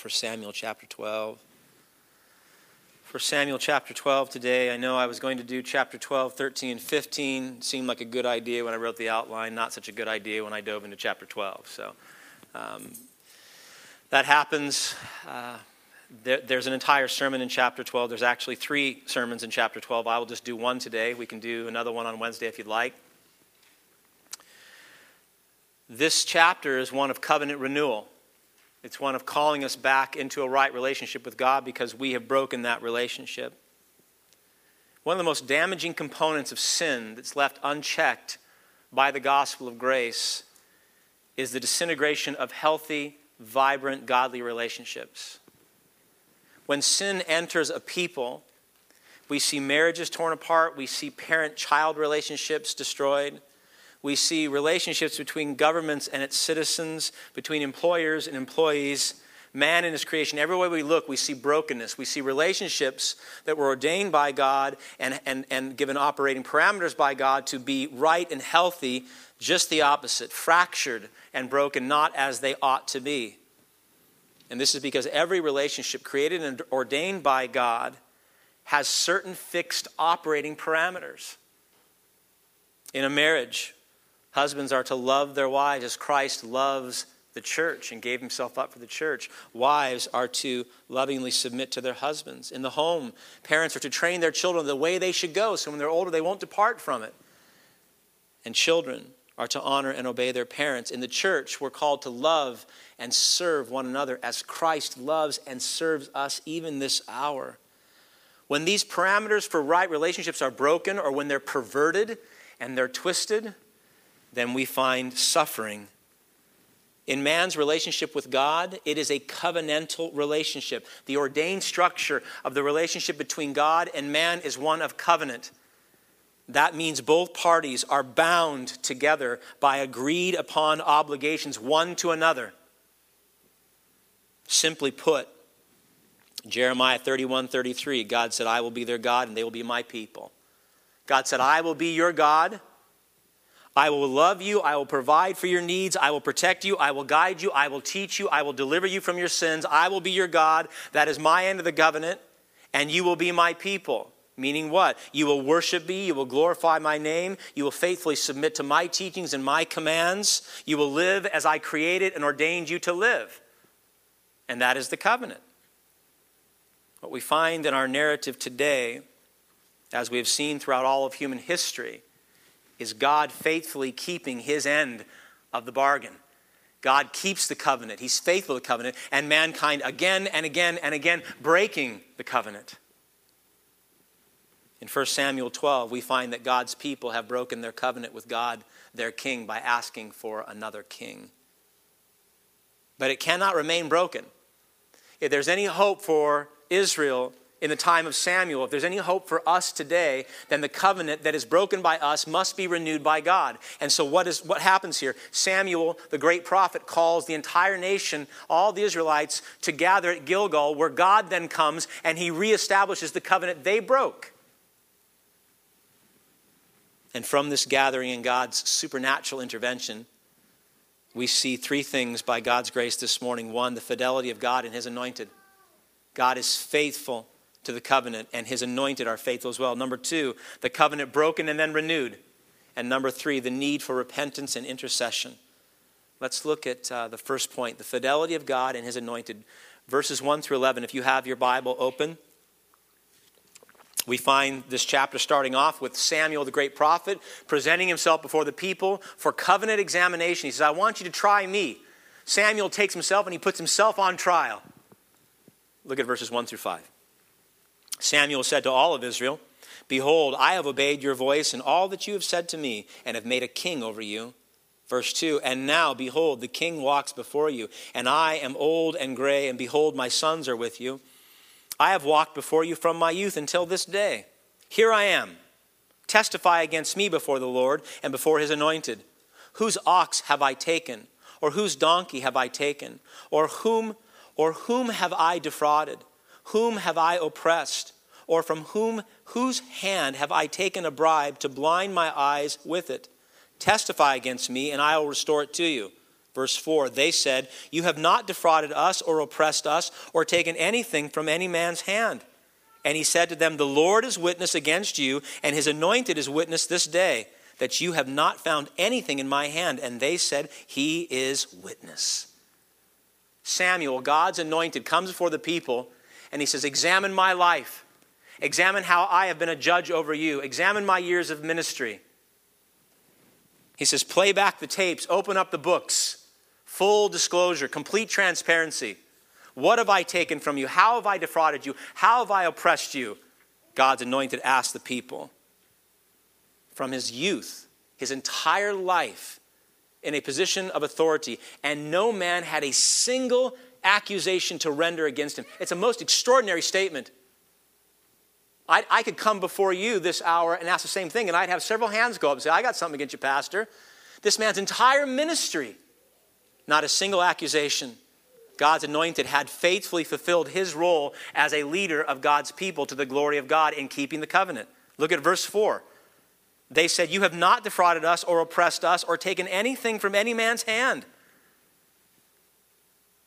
for Samuel chapter 12. For Samuel chapter 12 today, I know I was going to do chapter 12, 13, and 15. Seemed like a good idea when I wrote the outline, not such a good idea when I dove into chapter 12. So um, that happens. Uh, there, there's an entire sermon in chapter 12. There's actually three sermons in chapter 12. I will just do one today. We can do another one on Wednesday if you'd like. This chapter is one of covenant renewal. It's one of calling us back into a right relationship with God because we have broken that relationship. One of the most damaging components of sin that's left unchecked by the gospel of grace is the disintegration of healthy, vibrant, godly relationships. When sin enters a people, we see marriages torn apart, we see parent child relationships destroyed, we see relationships between governments and its citizens, between employers and employees, man and his creation. Everywhere we look, we see brokenness. We see relationships that were ordained by God and, and, and given operating parameters by God to be right and healthy, just the opposite fractured and broken, not as they ought to be. And this is because every relationship created and ordained by God has certain fixed operating parameters. In a marriage, Husbands are to love their wives as Christ loves the church and gave himself up for the church. Wives are to lovingly submit to their husbands. In the home, parents are to train their children the way they should go so when they're older they won't depart from it. And children are to honor and obey their parents. In the church, we're called to love and serve one another as Christ loves and serves us even this hour. When these parameters for right relationships are broken or when they're perverted and they're twisted, then we find suffering. In man's relationship with God, it is a covenantal relationship. The ordained structure of the relationship between God and man is one of covenant. That means both parties are bound together by agreed upon obligations one to another. Simply put, Jeremiah 31 33, God said, I will be their God and they will be my people. God said, I will be your God I will love you. I will provide for your needs. I will protect you. I will guide you. I will teach you. I will deliver you from your sins. I will be your God. That is my end of the covenant. And you will be my people. Meaning what? You will worship me. You will glorify my name. You will faithfully submit to my teachings and my commands. You will live as I created and ordained you to live. And that is the covenant. What we find in our narrative today, as we have seen throughout all of human history, is God faithfully keeping his end of the bargain. God keeps the covenant. He's faithful to the covenant, and mankind again and again and again breaking the covenant. In 1 Samuel 12, we find that God's people have broken their covenant with God, their king, by asking for another king. But it cannot remain broken. If there's any hope for Israel in the time of Samuel, if there's any hope for us today, then the covenant that is broken by us must be renewed by God. And so, what, is, what happens here? Samuel, the great prophet, calls the entire nation, all the Israelites, to gather at Gilgal, where God then comes and he reestablishes the covenant they broke. And from this gathering and God's supernatural intervention, we see three things by God's grace this morning. One, the fidelity of God and his anointed. God is faithful to the covenant, and his anointed are faithful as well. Number two, the covenant broken and then renewed. And number three, the need for repentance and intercession. Let's look at uh, the first point the fidelity of God and his anointed. Verses 1 through 11. If you have your Bible open, we find this chapter starting off with Samuel, the great prophet, presenting himself before the people for covenant examination. He says, I want you to try me. Samuel takes himself and he puts himself on trial. Look at verses 1 through 5. Samuel said to all of Israel, Behold, I have obeyed your voice and all that you have said to me, and have made a king over you. Verse 2 And now, behold, the king walks before you, and I am old and gray, and behold, my sons are with you. I have walked before you from my youth until this day. Here I am. Testify against me before the Lord and before his anointed. Whose ox have I taken? Or whose donkey have I taken? Or whom, or whom have I defrauded? Whom have I oppressed? Or from whom, whose hand have I taken a bribe to blind my eyes with it? Testify against me, and I will restore it to you. Verse 4 They said, You have not defrauded us or oppressed us or taken anything from any man's hand. And he said to them, The Lord is witness against you, and his anointed is witness this day, that you have not found anything in my hand. And they said, He is witness. Samuel, God's anointed, comes before the people and he says, Examine my life. Examine how I have been a judge over you. Examine my years of ministry. He says, Play back the tapes, open up the books. Full disclosure, complete transparency. What have I taken from you? How have I defrauded you? How have I oppressed you? God's anointed asked the people. From his youth, his entire life, in a position of authority, and no man had a single accusation to render against him. It's a most extraordinary statement. I, I, could come before you this hour and ask the same thing, and I'd have several hands go up and say, I got something against you, Pastor. This man's entire ministry, not a single accusation. God's anointed had faithfully fulfilled his role as a leader of God's people to the glory of God in keeping the covenant. Look at verse 4. They said, You have not defrauded us or oppressed us or taken anything from any man's hand.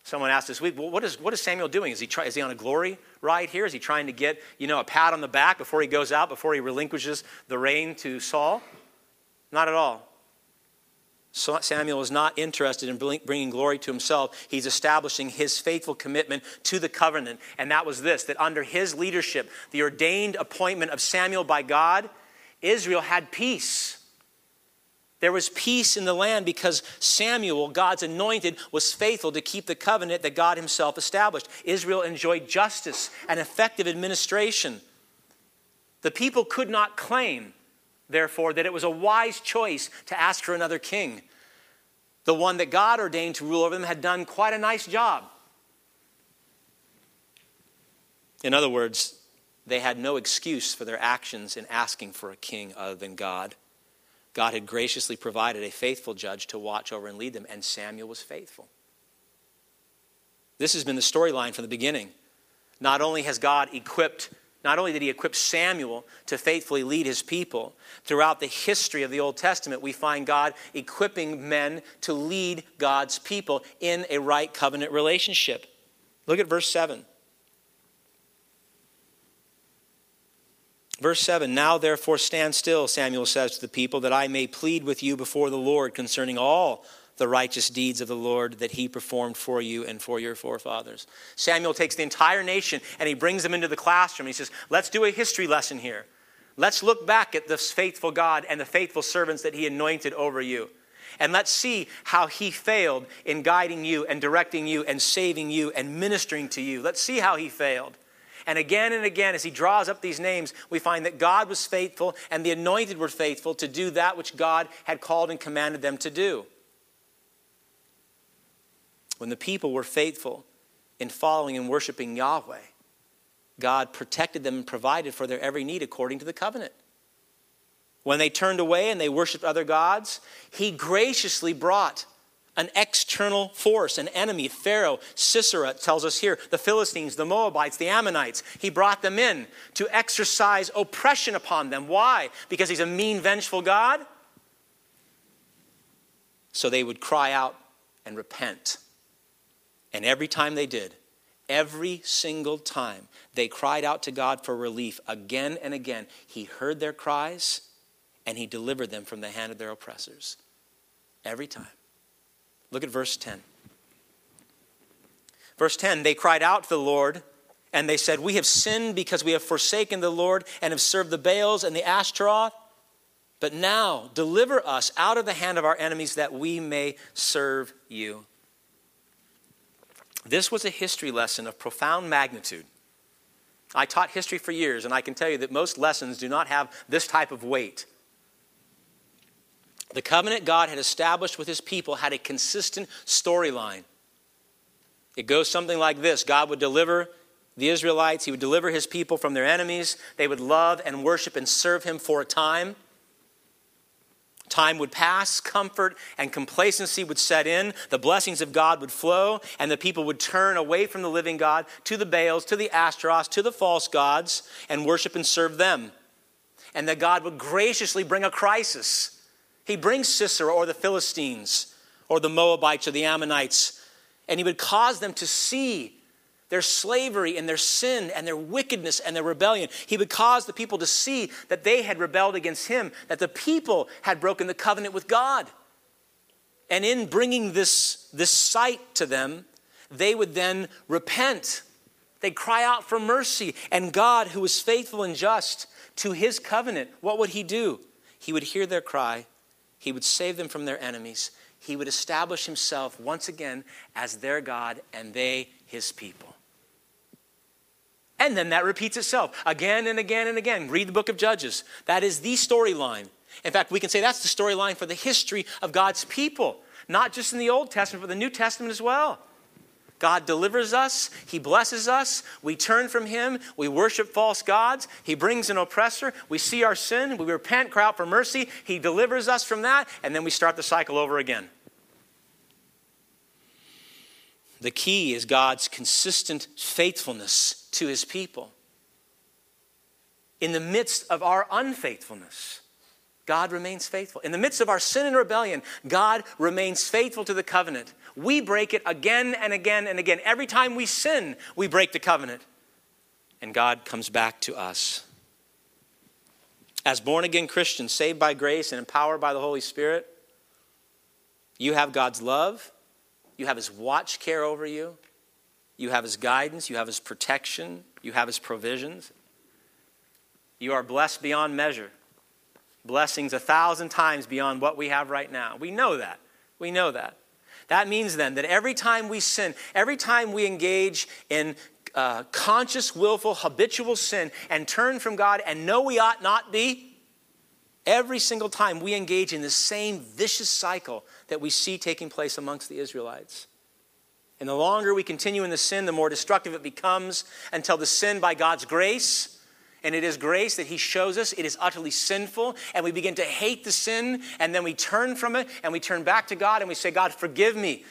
Someone asked this week, well, what, is, what is Samuel doing? Is he, try, is he on a glory ride here? Is he trying to get, you know, a pat on the back before he goes out, before he relinquishes the reign to Saul? Not at all. Samuel is not interested in bringing glory to himself. He's establishing his faithful commitment to the covenant. And that was this that under his leadership, the ordained appointment of Samuel by God, Israel had peace. There was peace in the land because Samuel, God's anointed, was faithful to keep the covenant that God himself established. Israel enjoyed justice and effective administration. The people could not claim therefore, that it was a wise choice to ask for another king. The one that God ordained to rule over them had done quite a nice job. In other words, they had no excuse for their actions in asking for a king other than God. God had graciously provided a faithful judge to watch over and lead them, and Samuel was faithful. This has been the storyline from the beginning. Not only has God equipped not only did he equip Samuel to faithfully lead his people, throughout the history of the Old Testament, we find God equipping men to lead God's people in a right covenant relationship. Look at verse 7. Verse 7 Now therefore stand still, Samuel says to the people, that I may plead with you before the Lord concerning all the righteous deeds of the Lord that he performed for you and for your forefathers. Samuel takes the entire nation and he brings them into the classroom. He says, Let's do a history lesson here. Let's look back at this faithful God and the faithful servants that he anointed over you. And let's see how he failed in guiding you and directing you and saving you and ministering to you. Let's see how he failed. And again and again, as he draws up these names, we find that God was faithful and the anointed were faithful to do that which God had called and commanded them to do when the people were faithful in following and worshiping Yahweh, God protected them and provided for their every need according to the covenant. When they turned away and they worshiped other gods, He graciously brought an external force, an enemy, Pharaoh, Sisera tells us here, the Philistines, the Moabites, the Ammonites. He brought them in to exercise oppression upon them. Why? Because he's a mean, vengeful God? So they would cry out and repent and every time they did, every single time they cried out to God for relief again and again, He heard their cries and He delivered them from the hand of their oppressors. Every time. Look at verse 10. Verse 10 they cried out to the Lord and they said, We have sinned because we have forsaken the Lord and have served the Baals and the Ashtaroth. But now deliver us out of the hand of our enemies that we may serve you. This was a history lesson of profound magnitude. I taught history for years, and I can tell you that most lessons do not have this type of weight. The covenant God had established with his people had a consistent storyline. It goes something like this God would deliver the Israelites, he would deliver his people from their enemies. They would love and worship and serve him for a time. Time would pass, comfort and complacency would set in, the blessings of God would flow, and the people would turn away from the living God to the Baals, to the Ashtaroths, to the false gods, and worship and serve them. And that God would graciously bring a crisis. He brings Sisera or the Philistines or the Moabites or the Ammonites. And he would cause them to see their slavery and their sin and their wickedness and their rebellion. He would cause the people to see that they had rebelled against him, that the people had broken the covenant with God. And in bringing this, this sight to them, they would then repent. They'd cry out for mercy. And God, who was faithful and just to his covenant, what would he do? He would hear their cry, he would save them from their enemies, he would establish himself once again as their God and they his people. And then that repeats itself again and again and again. Read the book of Judges. That is the storyline. In fact, we can say that's the storyline for the history of God's people, not just in the Old Testament, but the New Testament as well. God delivers us, He blesses us, we turn from Him, we worship false gods, He brings an oppressor, we see our sin, we repent, cry out for mercy, He delivers us from that, and then we start the cycle over again. The key is God's consistent faithfulness to his people. In the midst of our unfaithfulness, God remains faithful. In the midst of our sin and rebellion, God remains faithful to the covenant. We break it again and again and again. Every time we sin, we break the covenant. And God comes back to us. As born again Christians, saved by grace and empowered by the Holy Spirit, you have God's love, you have His watch care over you. You have His guidance. You have His protection. You have His provisions. You are blessed beyond measure. Blessings a thousand times beyond what we have right now. We know that. We know that. That means then that every time we sin, every time we engage in uh, conscious, willful, habitual sin and turn from God and know we ought not be, Every single time we engage in the same vicious cycle that we see taking place amongst the Israelites. And the longer we continue in the sin, the more destructive it becomes until the sin, by God's grace, and it is grace that He shows us it is utterly sinful, and we begin to hate the sin, and then we turn from it, and we turn back to God, and we say, God, forgive me.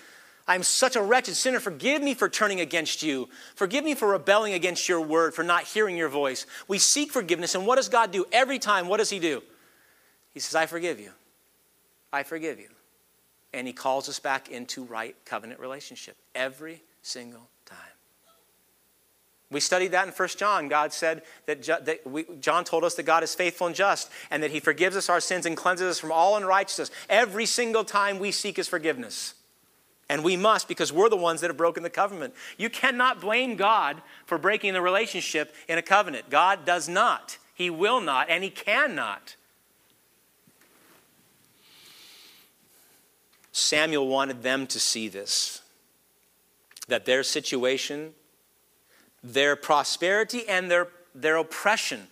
I'm such a wretched sinner. Forgive me for turning against you. Forgive me for rebelling against your word, for not hearing your voice. We seek forgiveness, and what does God do? Every time, what does He do? He says, I forgive you. I forgive you. And he calls us back into right covenant relationship every single time. We studied that in 1 John. God said that, that we, John told us that God is faithful and just and that he forgives us our sins and cleanses us from all unrighteousness every single time we seek his forgiveness. And we must because we're the ones that have broken the covenant. You cannot blame God for breaking the relationship in a covenant. God does not. He will not, and he cannot. Samuel wanted them to see this that their situation, their prosperity, and their, their oppression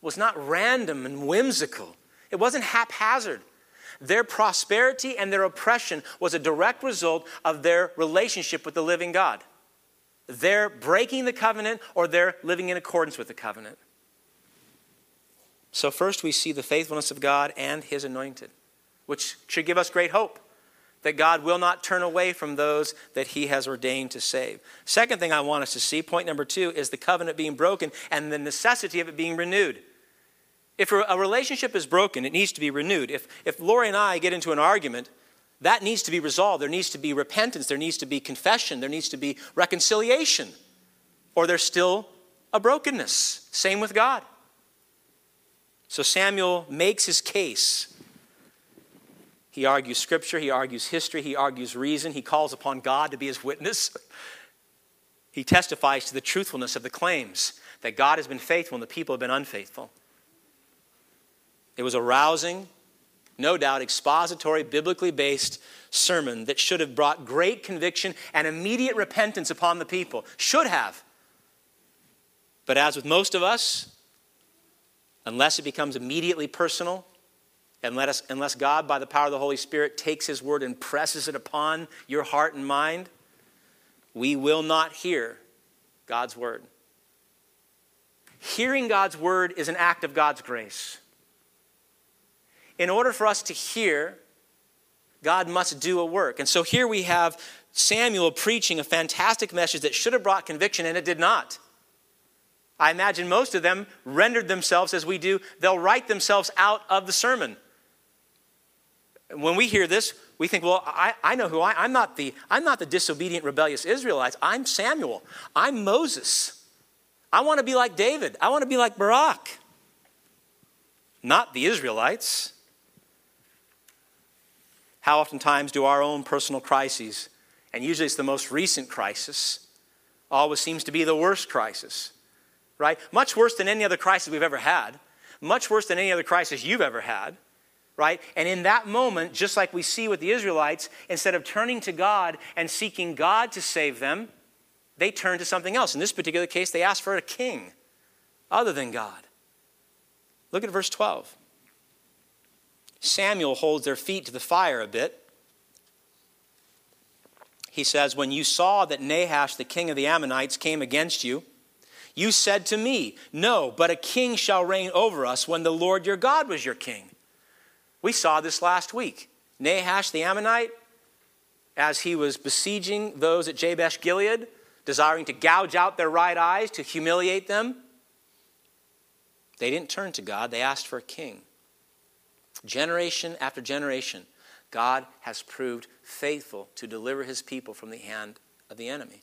was not random and whimsical, it wasn't haphazard. Their prosperity and their oppression was a direct result of their relationship with the living God. They're breaking the covenant or they're living in accordance with the covenant. So, first we see the faithfulness of God and his anointed, which should give us great hope that God will not turn away from those that he has ordained to save. Second thing I want us to see, point number two, is the covenant being broken and the necessity of it being renewed. If a relationship is broken, it needs to be renewed. If, if Lori and I get into an argument, that needs to be resolved. There needs to be repentance, there needs to be confession, there needs to be reconciliation, or there's still a brokenness. Same with God. So Samuel makes his case he argues scripture, he argues history, he argues reason, he calls upon God to be his witness. He testifies to the truthfulness of the claims that God has been faithful and the people have been unfaithful. It was a rousing, no doubt expository, biblically based sermon that should have brought great conviction and immediate repentance upon the people. Should have. But as with most of us, unless it becomes immediately personal, and let us, unless God, by the power of the Holy Spirit, takes His word and presses it upon your heart and mind, we will not hear God's word. Hearing God's word is an act of God's grace. In order for us to hear, God must do a work. And so here we have Samuel preaching a fantastic message that should have brought conviction, and it did not. I imagine most of them rendered themselves as we do, they'll write themselves out of the sermon When we hear this, we think, well, I, I know who I, I'm not the I'm not the disobedient, rebellious Israelites. I'm Samuel. I'm Moses. I want to be like David. I want to be like Barak. Not the Israelites. How oftentimes do our own personal crises, and usually it's the most recent crisis, always seems to be the worst crisis, right? Much worse than any other crisis we've ever had, much worse than any other crisis you've ever had, right? And in that moment, just like we see with the Israelites, instead of turning to God and seeking God to save them, they turn to something else. In this particular case, they ask for a king other than God. Look at verse 12. Samuel holds their feet to the fire a bit. He says, When you saw that Nahash, the king of the Ammonites, came against you, you said to me, No, but a king shall reign over us when the Lord your God was your king. We saw this last week. Nahash the Ammonite, as he was besieging those at Jabesh Gilead, desiring to gouge out their right eyes, to humiliate them, they didn't turn to God, they asked for a king. Generation after generation, God has proved faithful to deliver his people from the hand of the enemy.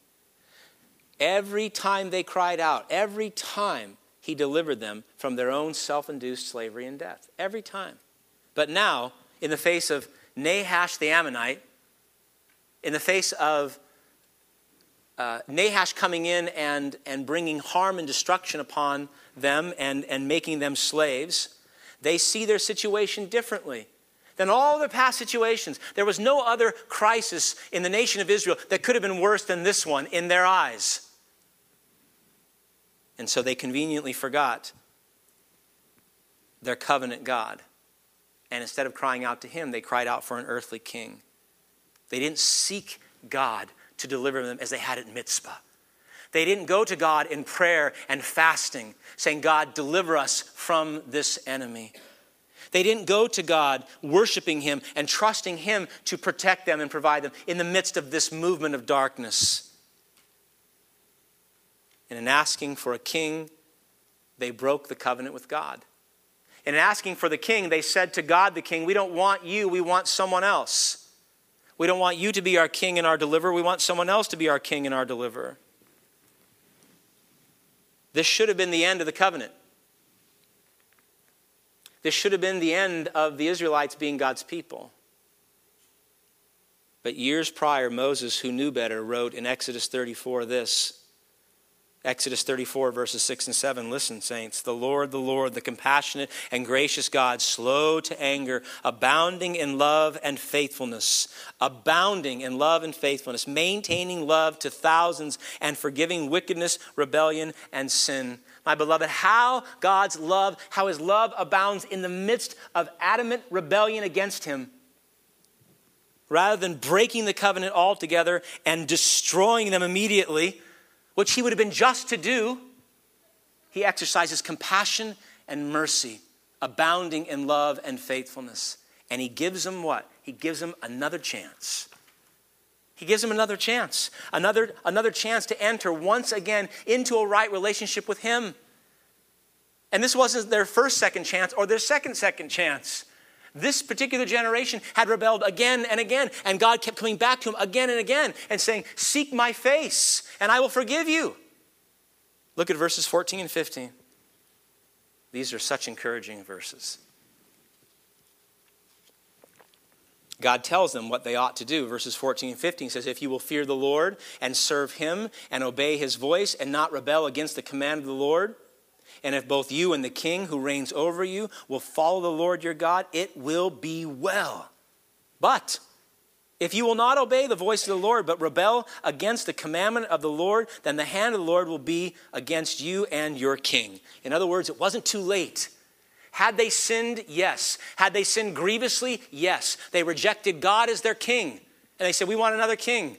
Every time they cried out, every time he delivered them from their own self induced slavery and death. Every time. But now, in the face of Nahash the Ammonite, in the face of uh, Nahash coming in and, and bringing harm and destruction upon them and, and making them slaves, they see their situation differently than all the past situations. There was no other crisis in the nation of Israel that could have been worse than this one in their eyes. And so they conveniently forgot their covenant God. And instead of crying out to him, they cried out for an earthly king. They didn't seek God to deliver them as they had at Mizpah. They didn't go to God in prayer and fasting, saying, God, deliver us from this enemy. They didn't go to God worshiping Him and trusting Him to protect them and provide them in the midst of this movement of darkness. And in asking for a king, they broke the covenant with God. And in asking for the king, they said to God the king, We don't want you, we want someone else. We don't want you to be our king and our deliverer, we want someone else to be our king and our deliverer. This should have been the end of the covenant. This should have been the end of the Israelites being God's people. But years prior, Moses, who knew better, wrote in Exodus 34 this Exodus 34, verses 6 and 7. Listen, saints. The Lord, the Lord, the compassionate and gracious God, slow to anger, abounding in love and faithfulness, abounding in love and faithfulness, maintaining love to thousands, and forgiving wickedness, rebellion, and sin. My beloved, how God's love, how his love abounds in the midst of adamant rebellion against him rather than breaking the covenant altogether and destroying them immediately which he would have been just to do, he exercises compassion and mercy, abounding in love and faithfulness. And he gives them what? He gives them another chance. He gives them another chance, another, another chance to enter once again into a right relationship with him. And this wasn't their first second chance or their second second chance. This particular generation had rebelled again and again, and God kept coming back to him again and again and saying, Seek my face, and I will forgive you. Look at verses 14 and 15. These are such encouraging verses. God tells them what they ought to do. Verses 14 and 15 says, If you will fear the Lord and serve him and obey his voice and not rebel against the command of the Lord, and if both you and the king who reigns over you will follow the Lord your God, it will be well. But if you will not obey the voice of the Lord, but rebel against the commandment of the Lord, then the hand of the Lord will be against you and your king. In other words, it wasn't too late. Had they sinned? Yes. Had they sinned grievously? Yes. They rejected God as their king. And they said, We want another king.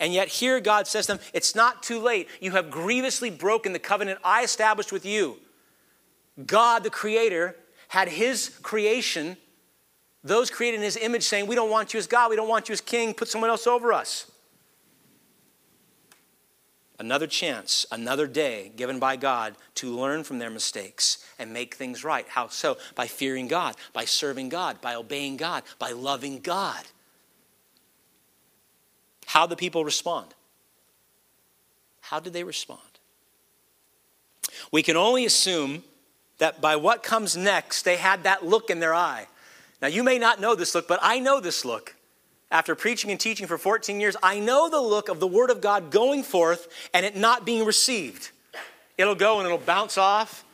And yet, here God says to them, It's not too late. You have grievously broken the covenant I established with you. God, the Creator, had His creation, those created in His image, saying, We don't want you as God, we don't want you as King, put someone else over us. another chance, another day given by God to learn from their mistakes and make things right. How so? By fearing God, by serving God, by obeying God, by loving God. How the people respond? How did they respond? We can only assume that by what comes next, they had that look in their eye. Now, you may not know this look, but I know this look after preaching and teaching for 14 years, I know the look of the Word of God going forth and it not being received. It'll go and it'll bounce off.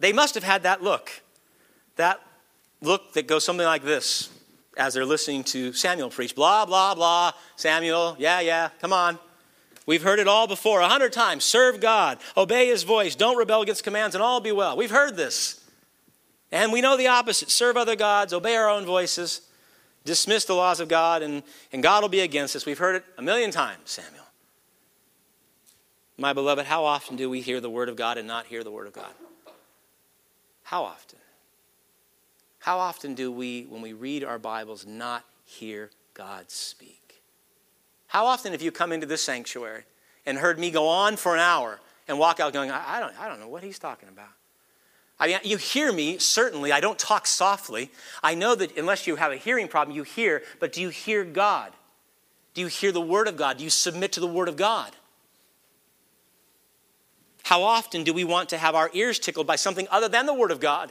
They must have had that look. That look that goes something like this as they're listening to Samuel preach blah, blah, blah. Samuel, yeah, yeah, come on. We've heard it all before a hundred times. Serve God, obey His voice, don't rebel against commands, and all be well. We've heard this. And we know the opposite serve other gods, obey our own voices dismiss the laws of God and, and God will be against us. We've heard it a million times, Samuel. My beloved, how often do we hear the word of God and not hear the word of God? How often? How often do we, when we read our Bibles, not hear God speak? How often have you come into this sanctuary and heard me go on for an hour and walk out going, I, don't, I don't know what he's talking about? I mean, you hear me, certainly. I don't talk softly. I know that unless you have a hearing problem, you hear, but do you hear God? Do you hear the Word of God? Do you submit to the Word of God? How often do we want to have our ears tickled by something other than the Word of God?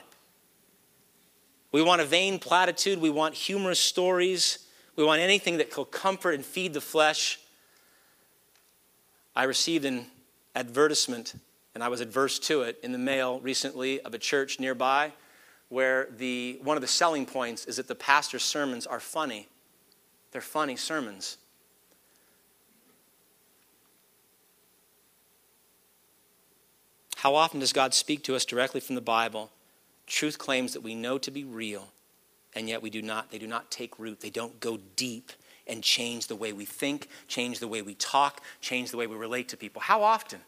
We want a vain platitude. We want humorous stories. We want anything that will comfort and feed the flesh. I received an advertisement and I was adverse to it in the mail recently of a church nearby where the, one of the selling points is that the pastor's sermons are funny. They're funny sermons. How often does God speak to us directly from the Bible? Truth claims that we know to be real, and yet we do not, they do not take root. They don't go deep and change the way we think, change the way we talk, change the way we relate to people. How often?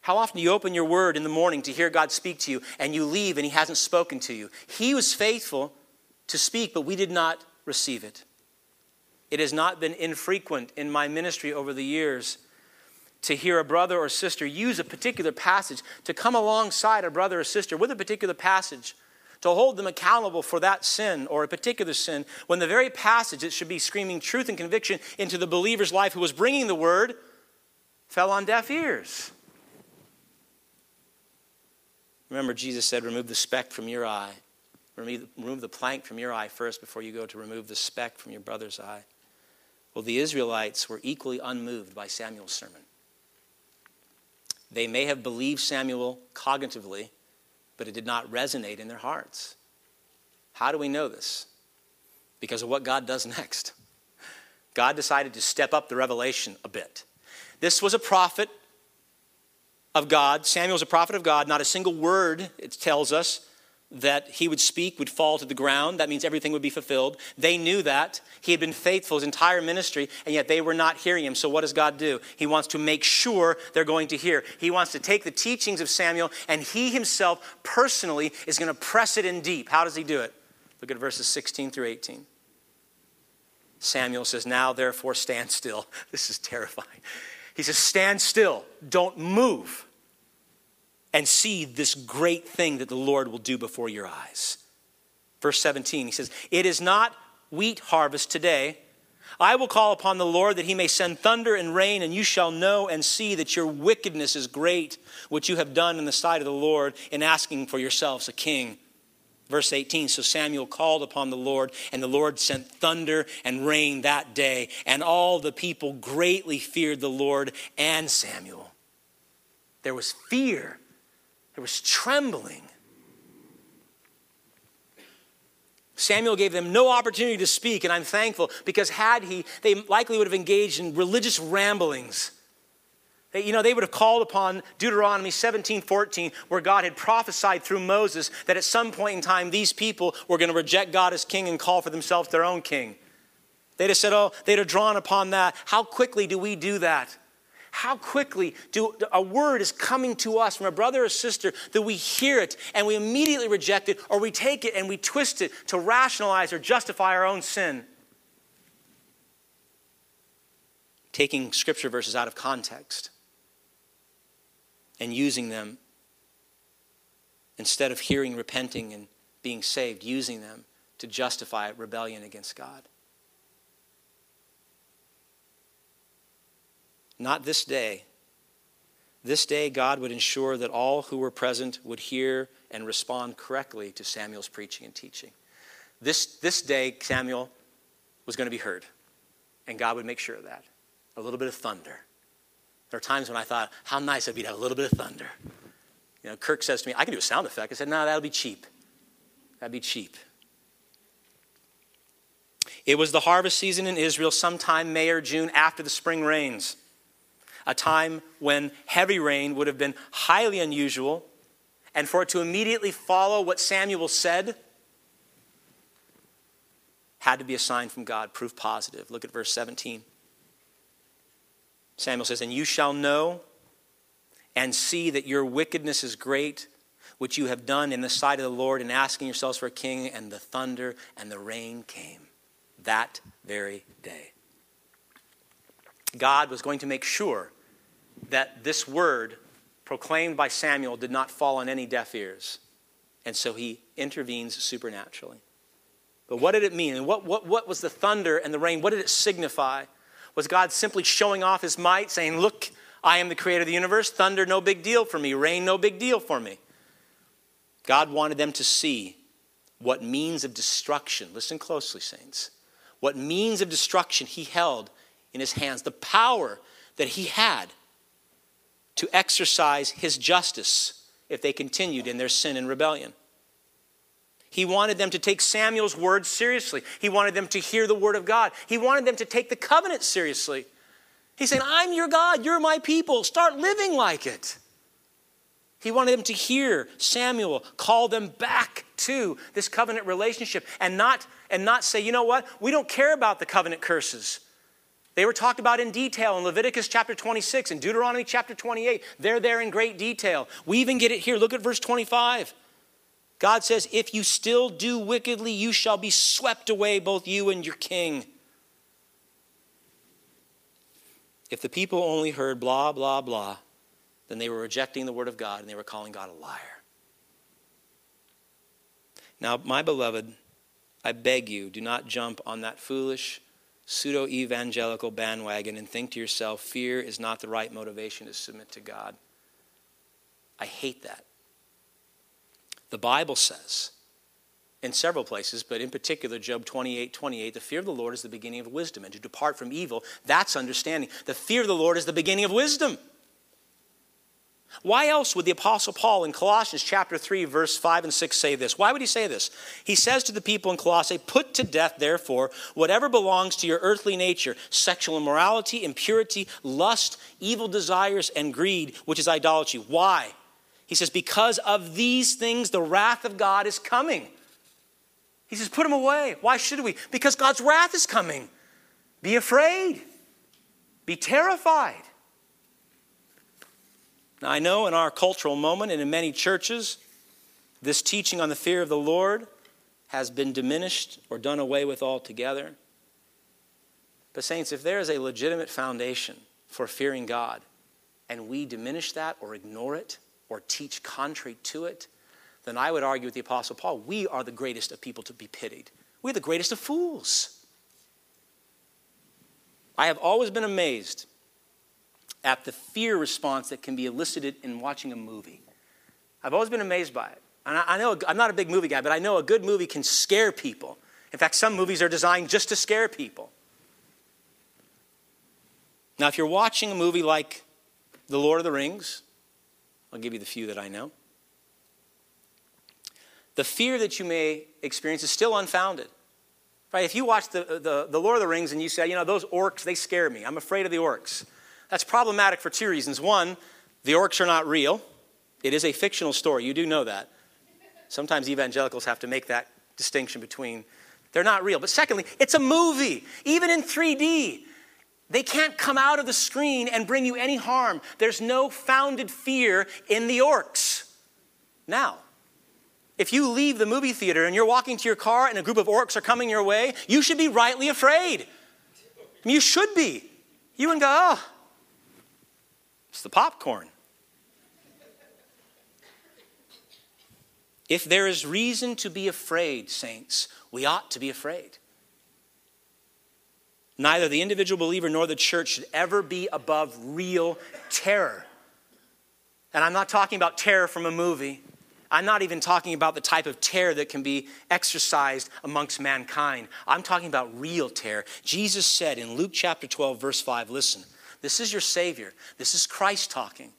How often do you open your word in the morning to hear God speak to you and you leave and He hasn't spoken to you? He was faithful to speak, but we did not receive it. It has not been infrequent in my ministry over the years to hear a brother or sister use a particular passage, to come alongside a brother or sister with a particular passage, to hold them accountable for that sin or a particular sin, when the very passage that should be screaming truth and conviction into the believer's life who was bringing the word fell on deaf ears. Remember, Jesus said, Remove the speck from your eye. Remove the plank from your eye first before you go to remove the speck from your brother's eye. Well, the Israelites were equally unmoved by Samuel's sermon. They may have believed Samuel cognitively, but it did not resonate in their hearts. How do we know this? Because of what God does next. God decided to step up the revelation a bit. This was a prophet of God. Samuel's a prophet of God. Not a single word, it tells us, that he would speak would fall to the ground. That means everything would be fulfilled. They knew that. He had been faithful his entire ministry, and yet they were not hearing him. So, what does God do? He wants to make sure they're going to hear. He wants to take the teachings of Samuel, and he himself personally is going to press it in deep. How does he do it? Look at verses 16 through 18. Samuel says, Now therefore stand still. This is terrifying. He says, Stand still, don't move, and see this great thing that the Lord will do before your eyes. Verse 17, he says, It is not wheat harvest today. I will call upon the Lord that he may send thunder and rain, and you shall know and see that your wickedness is great, which you have done in the sight of the Lord in asking for yourselves a king. Verse 18 So Samuel called upon the Lord, and the Lord sent thunder and rain that day, and all the people greatly feared the Lord and Samuel. There was fear, there was trembling. Samuel gave them no opportunity to speak, and I'm thankful because had he, they likely would have engaged in religious ramblings they, you know, they would have called upon Deuteronomy 17 14, where God had prophesied through Moses that at some point in time these people were going to reject God as king and call for themselves their own king. They'd have said, oh, they'd have drawn upon that. How quickly do we do that? How quickly do a word is coming to us from a brother or sister that we hear it and we immediately reject it, or we take it and we twist it to rationalize or justify our own sin? taking scripture verses out of context and using them instead of hearing, repenting, and being saved, using them to justify rebellion against God. Not this day. This day, God would ensure that all who were present would hear and respond correctly to Samuel's preaching and teaching. This, this day, Samuel was going to be heard, and God would make sure of that. A little bit of thunder. There are times when I thought, how nice it'd be to have a little bit of thunder. You know, Kirk says to me, I can do a sound effect. I said, no, that'll be cheap. That'd be cheap. It was the harvest season in Israel sometime May or June after the spring rains, a time when heavy rain would have been highly unusual. And for it to immediately follow what Samuel said had to be a sign from God, proof positive. Look at verse 17. Samuel says, And you shall know and see that your wickedness is great, which you have done in the sight of the Lord, in asking yourselves for a king, and the thunder and the rain came that very day. God was going to make sure that this word proclaimed by Samuel did not fall on any deaf ears. And so he intervenes supernaturally. But what did it mean? And what, what, what was the thunder and the rain? What did it signify? Was God simply showing off his might, saying, Look, I am the creator of the universe. Thunder, no big deal for me. Rain, no big deal for me. God wanted them to see what means of destruction, listen closely, saints, what means of destruction he held in his hands, the power that he had to exercise his justice if they continued in their sin and rebellion. He wanted them to take Samuel's word seriously. He wanted them to hear the word of God. He wanted them to take the covenant seriously. He's saying, I'm your God, you're my people. Start living like it. He wanted them to hear Samuel call them back to this covenant relationship and not, and not say, you know what, we don't care about the covenant curses. They were talked about in detail in Leviticus chapter 26 and Deuteronomy chapter 28. They're there in great detail. We even get it here. Look at verse 25. God says, If you still do wickedly, you shall be swept away, both you and your king. If the people only heard blah, blah, blah, then they were rejecting the word of God and they were calling God a liar. Now, my beloved, I beg you, do not jump on that foolish pseudo evangelical bandwagon and think to yourself, fear is not the right motivation to submit to God. I hate that. The Bible says, in several places, but in particular, Job 28 28, the fear of the Lord is the beginning of wisdom, and to depart from evil, that's understanding. The fear of the Lord is the beginning of wisdom. Why else would the Apostle Paul in Colossians chapter 3, verse 5 and 6 say this? Why would he say this? He says to the people in Colossae, Put to death, therefore, whatever belongs to your earthly nature sexual immorality, impurity, lust, evil desires, and greed, which is idolatry. Why? He says, Because of these things, the wrath of God is coming. He says, Put them away. Why should we? Because God's wrath is coming. Be afraid, be terrified. Now, I know in our cultural moment and in many churches, this teaching on the fear of the Lord has been diminished or done away with altogether. But, Saints, if there is a legitimate foundation for fearing God and we diminish that or ignore it or teach contrary to it, then I would argue with the Apostle Paul we are the greatest of people to be pitied. We're the greatest of fools. I have always been amazed at the fear response that can be elicited in watching a movie. I've always been amazed by it. And I, know I'm not a big movie guy, but I know a good movie can scare people. In fact, some movies are designed just to scare people. Now, if you're watching a movie like The Lord of the Rings, I'll give you the few that I know. The fear that you may experience is still unfounded. Right? If you watch the, the, the Lord of the Rings and you say, you know, those orcs, they scare me. I'm afraid of the orcs. That's problematic for two reasons. One, the orcs are not real, it is a fictional story. You do know that. Sometimes evangelicals have to make that distinction between they're not real. But secondly, it's a movie, even in 3D. They can't come out of the screen and bring you any harm. There's no founded fear in the orcs. Now, if you leave the movie theater and you're walking to your car and a group of orcs are coming your way, you should be rightly afraid. You should be. You wouldn't go, oh, it's the popcorn. If there is reason to be afraid, saints, we ought to be afraid. Neither the individual believer nor the church should ever be above real terror. And I'm not talking about terror from a movie. I'm not even talking about the type of terror that can be exercised amongst mankind. I'm talking about real terror. Jesus said in Luke chapter 12, verse 5, listen, this is your Savior. This is Christ talking.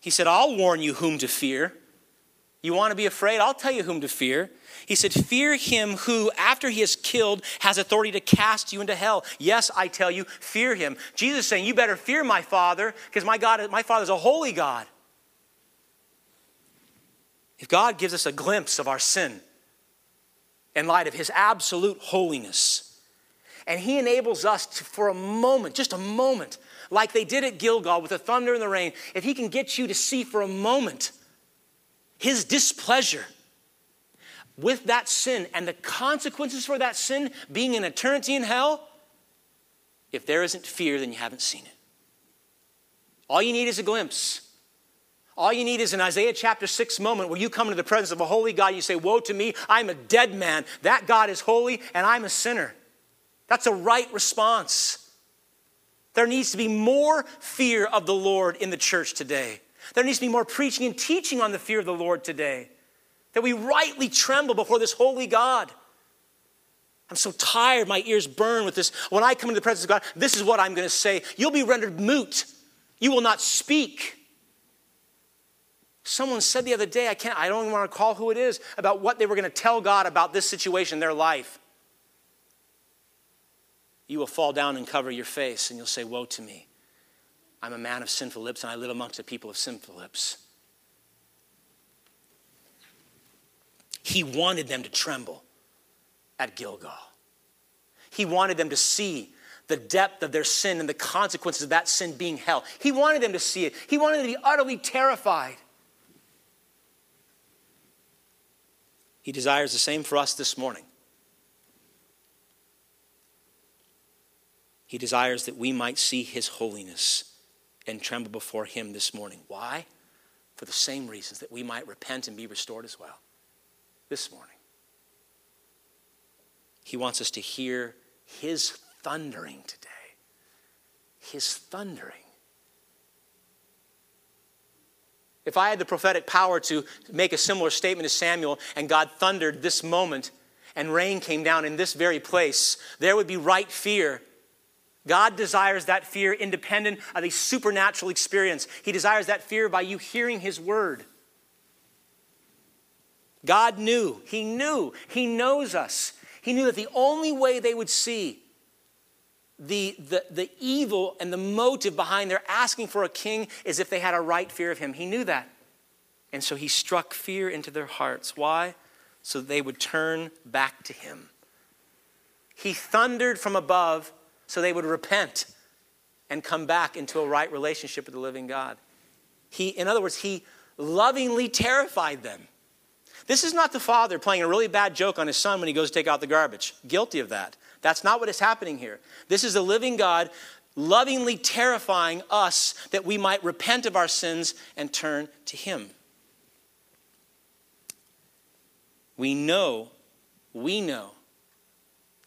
He said, I'll warn you whom to fear. You want to be afraid? I'll tell you whom to fear. He said, Fear him who, after he is killed, has authority to cast you into hell. Yes, I tell you, fear him. Jesus saying, You better fear my Father, because my God, my Father is a holy God. If God gives us a glimpse of our sin in light of his absolute holiness, and he enables us to, for a moment, just a moment, like they did at Gilgal with the thunder and the rain, if he can get you to see for a moment his displeasure with that sin and the consequences for that sin being an eternity in hell, if there isn't fear, then you haven't seen it. All you need is a glimpse. All you need is an Isaiah chapter 6 moment where you come into the presence of a holy God. and You say, Woe to me, I'm a dead man. That God is holy and I'm a sinner. That's a right response. There needs to be more fear of the Lord in the church today. There needs to be more preaching and teaching on the fear of the Lord today that we rightly tremble before this holy God. I'm so tired, my ears burn with this. When I come into the presence of God, this is what I'm going to say. You'll be rendered moot. You will not speak. Someone said the other day, I can't, I don't even want to call who it is, about what they were going to tell God about this situation in their life. You will fall down and cover your face and you'll say, Woe to me. I'm a man of sinful lips and I live amongst a people of sinful lips. He wanted them to tremble at Gilgal. He wanted them to see the depth of their sin and the consequences of that sin being hell. He wanted them to see it. He wanted them to be utterly terrified. He desires the same for us this morning. He desires that we might see his holiness and tremble before him this morning. Why? For the same reasons that we might repent and be restored as well this morning. He wants us to hear his thundering today. His thundering. If I had the prophetic power to make a similar statement as Samuel and God thundered this moment and rain came down in this very place, there would be right fear. God desires that fear independent of a supernatural experience. He desires that fear by you hearing His word. God knew. He knew. He knows us. He knew that the only way they would see the, the, the evil and the motive behind their asking for a king is if they had a right fear of him. He knew that. And so he struck fear into their hearts. Why? So they would turn back to him. He thundered from above so they would repent and come back into a right relationship with the living God. He, in other words, he lovingly terrified them. This is not the father playing a really bad joke on his son when he goes to take out the garbage. Guilty of that. That's not what is happening here. This is the living God lovingly terrifying us that we might repent of our sins and turn to him. We know, we know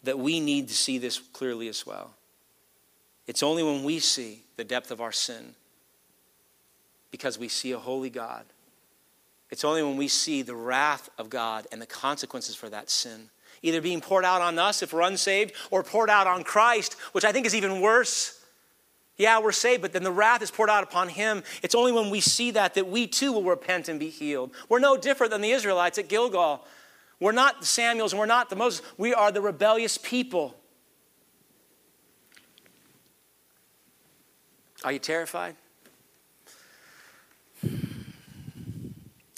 that we need to see this clearly as well. It's only when we see the depth of our sin because we see a holy God it's only when we see the wrath of God and the consequences for that sin, either being poured out on us if we're unsaved or poured out on Christ, which I think is even worse. Yeah, we're saved, but then the wrath is poured out upon him. It's only when we see that that we too will repent and be healed. We're no different than the Israelites at Gilgal. We're not the Samuels and we're not the Moses. We are the rebellious people. Are you terrified?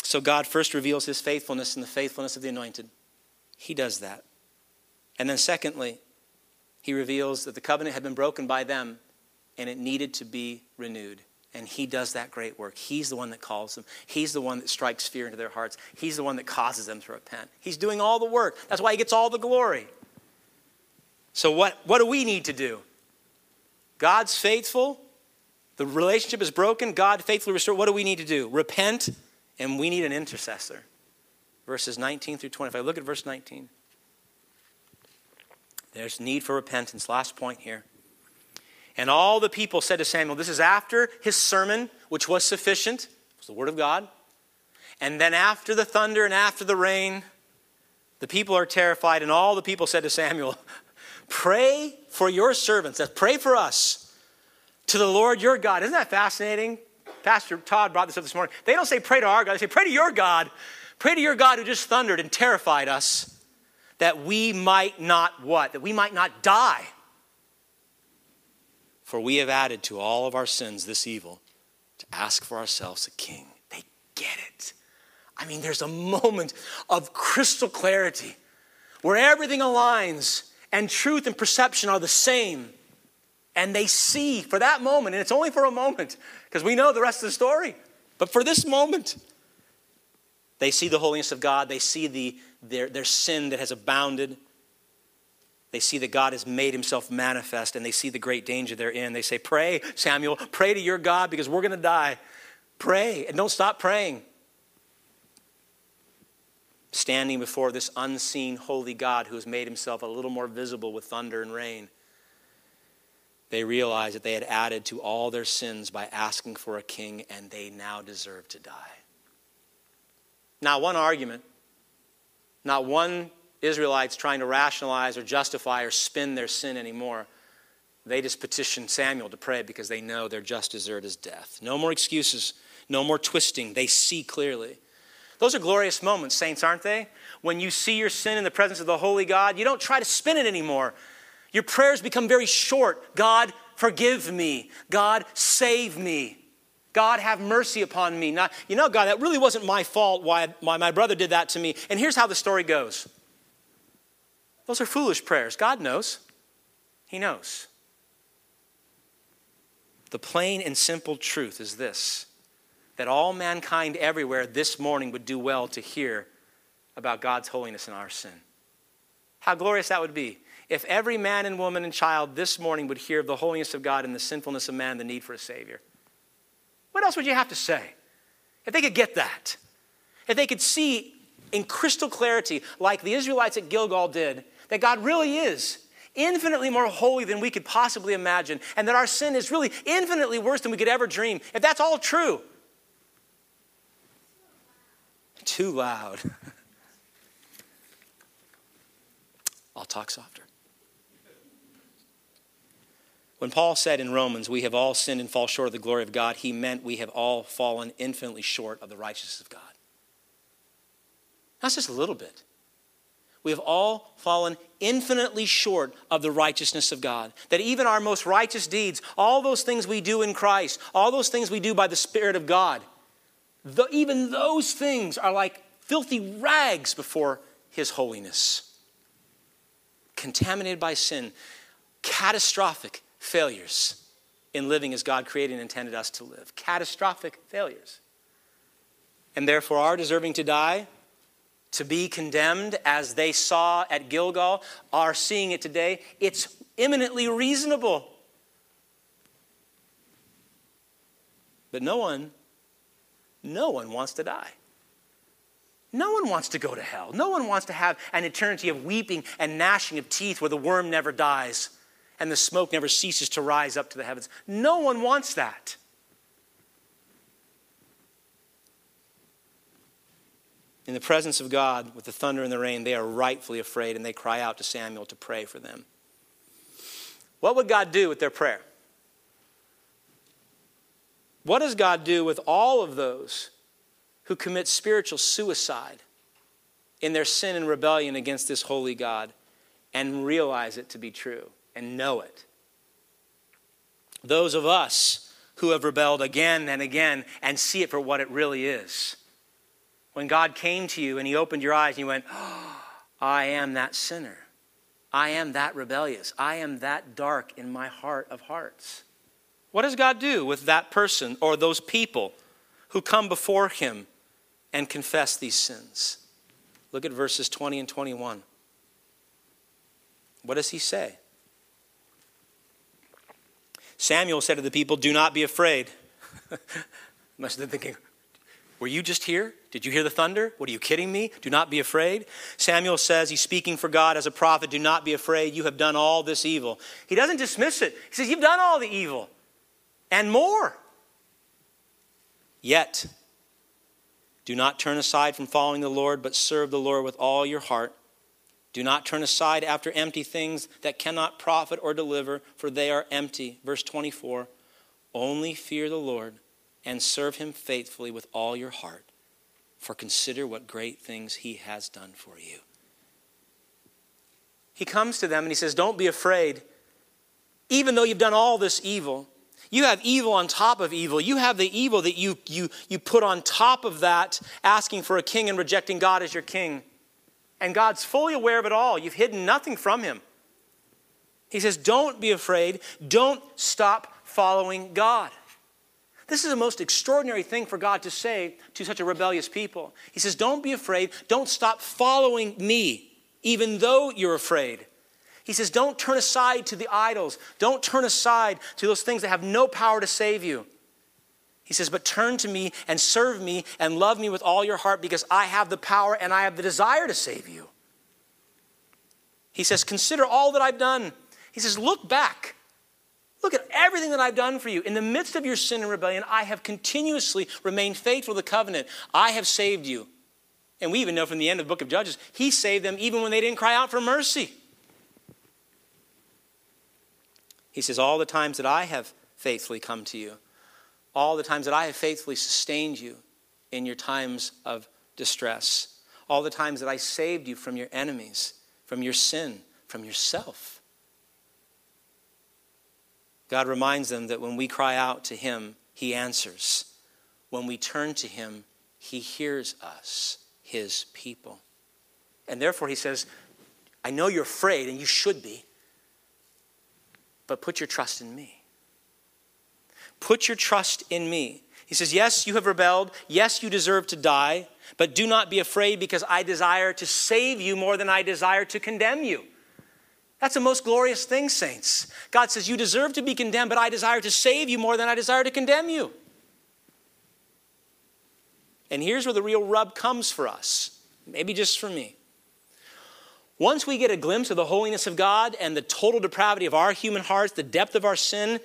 So God first reveals his faithfulness and the faithfulness of the anointed. He does that. And then, secondly, he reveals that the covenant had been broken by them and it needed to be renewed. And he does that great work. He's the one that calls them. He's the one that strikes fear into their hearts. He's the one that causes them to repent. He's doing all the work. That's why he gets all the glory. So, what, what do we need to do? God's faithful. The relationship is broken. God faithfully restored. What do we need to do? Repent, and we need an intercessor. Verses 19 through 25. Look at verse 19. There's need for repentance. Last point here. And all the people said to Samuel, This is after his sermon, which was sufficient, it was the word of God. And then after the thunder and after the rain, the people are terrified, and all the people said to Samuel, Pray for your servants. Pray for us to the Lord your God. Isn't that fascinating? Pastor Todd brought this up this morning. They don't say pray to our God, they say pray to your God. Pray to your God who just thundered and terrified us that we might not what? That we might not die. For we have added to all of our sins this evil to ask for ourselves a king. They get it. I mean, there's a moment of crystal clarity where everything aligns and truth and perception are the same. And they see for that moment, and it's only for a moment because we know the rest of the story. But for this moment, they see the holiness of God, they see the, their, their sin that has abounded. They see that God has made himself manifest and they see the great danger they're in. They say, Pray, Samuel, pray to your God because we're going to die. Pray and don't stop praying. Standing before this unseen holy God who has made himself a little more visible with thunder and rain, they realized that they had added to all their sins by asking for a king and they now deserve to die. Not one argument, not one Israelites trying to rationalize or justify or spin their sin anymore. They just petition Samuel to pray because they know their just desert is death. No more excuses, no more twisting. They see clearly. Those are glorious moments, saints, aren't they? When you see your sin in the presence of the holy God, you don't try to spin it anymore. Your prayers become very short. God, forgive me. God, save me. God, have mercy upon me. Not, you know, God, that really wasn't my fault why, why my brother did that to me. And here's how the story goes those are foolish prayers. God knows. He knows. The plain and simple truth is this that all mankind everywhere this morning would do well to hear about God's holiness and our sin. How glorious that would be if every man and woman and child this morning would hear of the holiness of God and the sinfulness of man, the need for a Savior. What else would you have to say? If they could get that, if they could see in crystal clarity, like the Israelites at Gilgal did, that God really is infinitely more holy than we could possibly imagine, and that our sin is really infinitely worse than we could ever dream, if that's all true, too loud. I'll talk softer. When Paul said in Romans, we have all sinned and fall short of the glory of God, he meant we have all fallen infinitely short of the righteousness of God. That's just a little bit. We have all fallen infinitely short of the righteousness of God. That even our most righteous deeds, all those things we do in Christ, all those things we do by the Spirit of God, the, even those things are like filthy rags before His holiness. Contaminated by sin, catastrophic failures in living as God created and intended us to live. Catastrophic failures. And therefore, are deserving to die, to be condemned as they saw at Gilgal, are seeing it today. It's eminently reasonable. But no one, no one wants to die. No one wants to go to hell. No one wants to have an eternity of weeping and gnashing of teeth where the worm never dies and the smoke never ceases to rise up to the heavens. No one wants that. In the presence of God, with the thunder and the rain, they are rightfully afraid and they cry out to Samuel to pray for them. What would God do with their prayer? What does God do with all of those who commit spiritual suicide in their sin and rebellion against this holy God and realize it to be true? And know it. Those of us who have rebelled again and again and see it for what it really is. When God came to you and He opened your eyes and you went, oh, I am that sinner. I am that rebellious. I am that dark in my heart of hearts. What does God do with that person or those people who come before Him and confess these sins? Look at verses 20 and 21. What does He say? Samuel said to the people, Do not be afraid. Must have been thinking, Were you just here? Did you hear the thunder? What are you kidding me? Do not be afraid. Samuel says he's speaking for God as a prophet. Do not be afraid. You have done all this evil. He doesn't dismiss it. He says, You've done all the evil and more. Yet, do not turn aside from following the Lord, but serve the Lord with all your heart. Do not turn aside after empty things that cannot profit or deliver, for they are empty. Verse 24 Only fear the Lord and serve him faithfully with all your heart, for consider what great things he has done for you. He comes to them and he says, Don't be afraid. Even though you've done all this evil, you have evil on top of evil. You have the evil that you, you, you put on top of that, asking for a king and rejecting God as your king. And God's fully aware of it all. You've hidden nothing from him. He says, Don't be afraid. Don't stop following God. This is the most extraordinary thing for God to say to such a rebellious people. He says, Don't be afraid. Don't stop following me, even though you're afraid. He says, Don't turn aside to the idols. Don't turn aside to those things that have no power to save you. He says, But turn to me and serve me and love me with all your heart because I have the power and I have the desire to save you. He says, Consider all that I've done. He says, Look back. Look at everything that I've done for you. In the midst of your sin and rebellion, I have continuously remained faithful to the covenant. I have saved you. And we even know from the end of the book of Judges, He saved them even when they didn't cry out for mercy. He says, All the times that I have faithfully come to you, all the times that I have faithfully sustained you in your times of distress, all the times that I saved you from your enemies, from your sin, from yourself. God reminds them that when we cry out to Him, He answers. When we turn to Him, He hears us, His people. And therefore, He says, I know you're afraid, and you should be but put your trust in me. Put your trust in me. He says, Yes, you have rebelled. Yes, you deserve to die, but do not be afraid because I desire to save you more than I desire to condemn you. That's the most glorious thing, saints. God says, You deserve to be condemned, but I desire to save you more than I desire to condemn you. And here's where the real rub comes for us, maybe just for me. Once we get a glimpse of the holiness of God and the total depravity of our human hearts, the depth of our sin,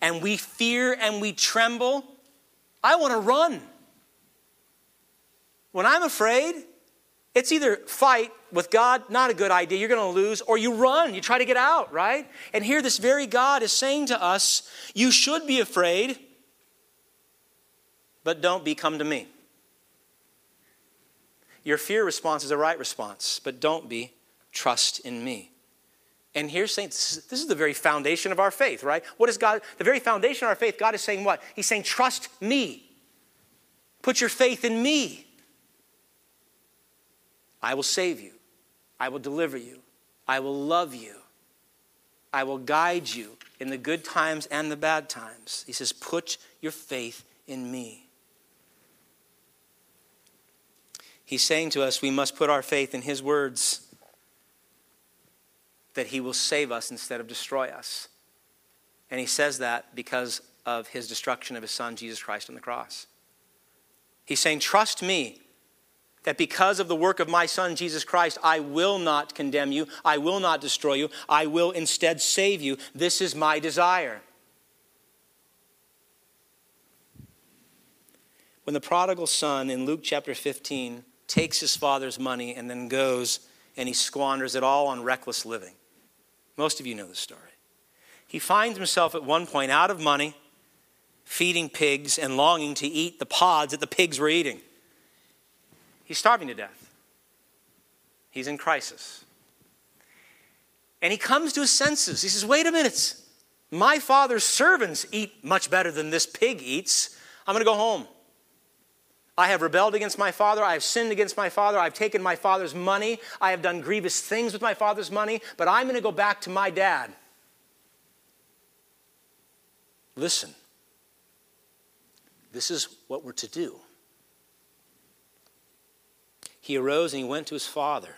and we fear and we tremble, I want to run. When I'm afraid, it's either fight with God, not a good idea, you're going to lose, or you run, you try to get out, right? And here, this very God is saying to us, You should be afraid, but don't be come to me. Your fear response is a right response, but don't be trust in me. And here's saying this is the very foundation of our faith, right? What is God? The very foundation of our faith, God is saying what? He's saying, trust me. Put your faith in me. I will save you. I will deliver you. I will love you. I will guide you in the good times and the bad times. He says, put your faith in me. He's saying to us, we must put our faith in his words that he will save us instead of destroy us. And he says that because of his destruction of his son, Jesus Christ, on the cross. He's saying, Trust me that because of the work of my son, Jesus Christ, I will not condemn you, I will not destroy you, I will instead save you. This is my desire. When the prodigal son in Luke chapter 15 takes his father's money and then goes and he squanders it all on reckless living. Most of you know the story. He finds himself at one point out of money, feeding pigs, and longing to eat the pods that the pigs were eating. He's starving to death. He's in crisis. And he comes to his senses. He says, Wait a minute. My father's servants eat much better than this pig eats. I'm going to go home. I have rebelled against my father. I have sinned against my father. I've taken my father's money. I have done grievous things with my father's money, but I'm going to go back to my dad. Listen, this is what we're to do. He arose and he went to his father.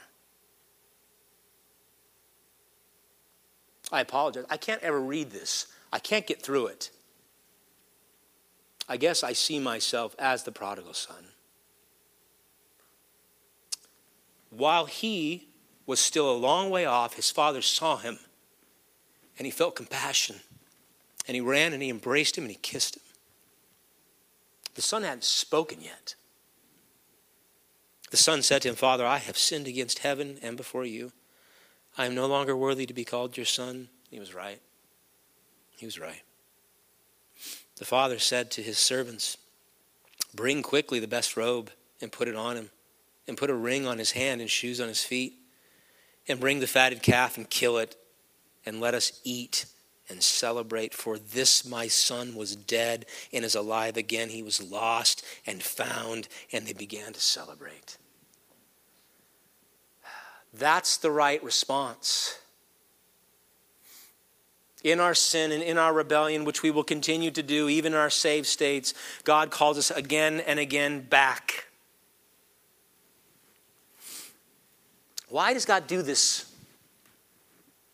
I apologize. I can't ever read this I can't get through it. I guess I see myself as the prodigal son. While he was still a long way off, his father saw him and he felt compassion. And he ran and he embraced him and he kissed him. The son hadn't spoken yet. The son said to him, Father, I have sinned against heaven and before you. I am no longer worthy to be called your son. He was right. He was right. The father said to his servants, Bring quickly the best robe and put it on him, and put a ring on his hand and shoes on his feet, and bring the fatted calf and kill it, and let us eat and celebrate. For this my son was dead and is alive again. He was lost and found, and they began to celebrate. That's the right response. In our sin and in our rebellion, which we will continue to do even in our saved states, God calls us again and again back. Why does God do this?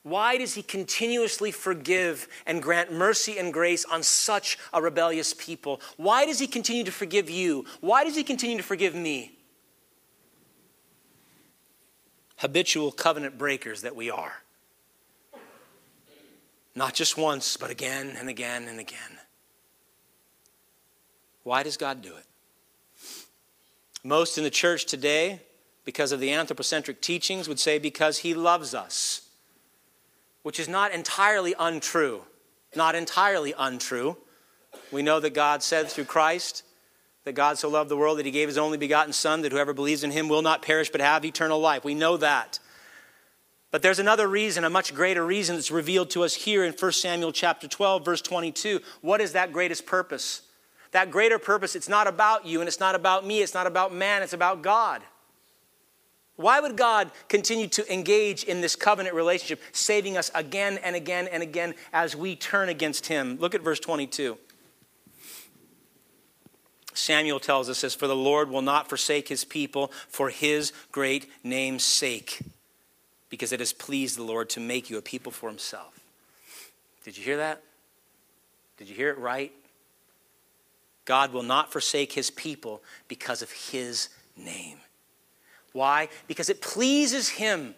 Why does He continuously forgive and grant mercy and grace on such a rebellious people? Why does He continue to forgive you? Why does He continue to forgive me? habitual covenant breakers that we are. Not just once, but again and again and again. Why does God do it? Most in the church today, because of the anthropocentric teachings, would say because He loves us, which is not entirely untrue. Not entirely untrue. We know that God said through Christ, that God so loved the world that he gave his only begotten Son, that whoever believes in him will not perish but have eternal life. We know that. But there's another reason, a much greater reason that's revealed to us here in 1 Samuel chapter 12, verse 22. What is that greatest purpose? That greater purpose, it's not about you and it's not about me, it's not about man, it's about God. Why would God continue to engage in this covenant relationship, saving us again and again and again as we turn against Him? Look at verse 22. Samuel tells us this For the Lord will not forsake his people for his great name's sake, because it has pleased the Lord to make you a people for himself. Did you hear that? Did you hear it right? God will not forsake his people because of his name. Why? Because it pleases him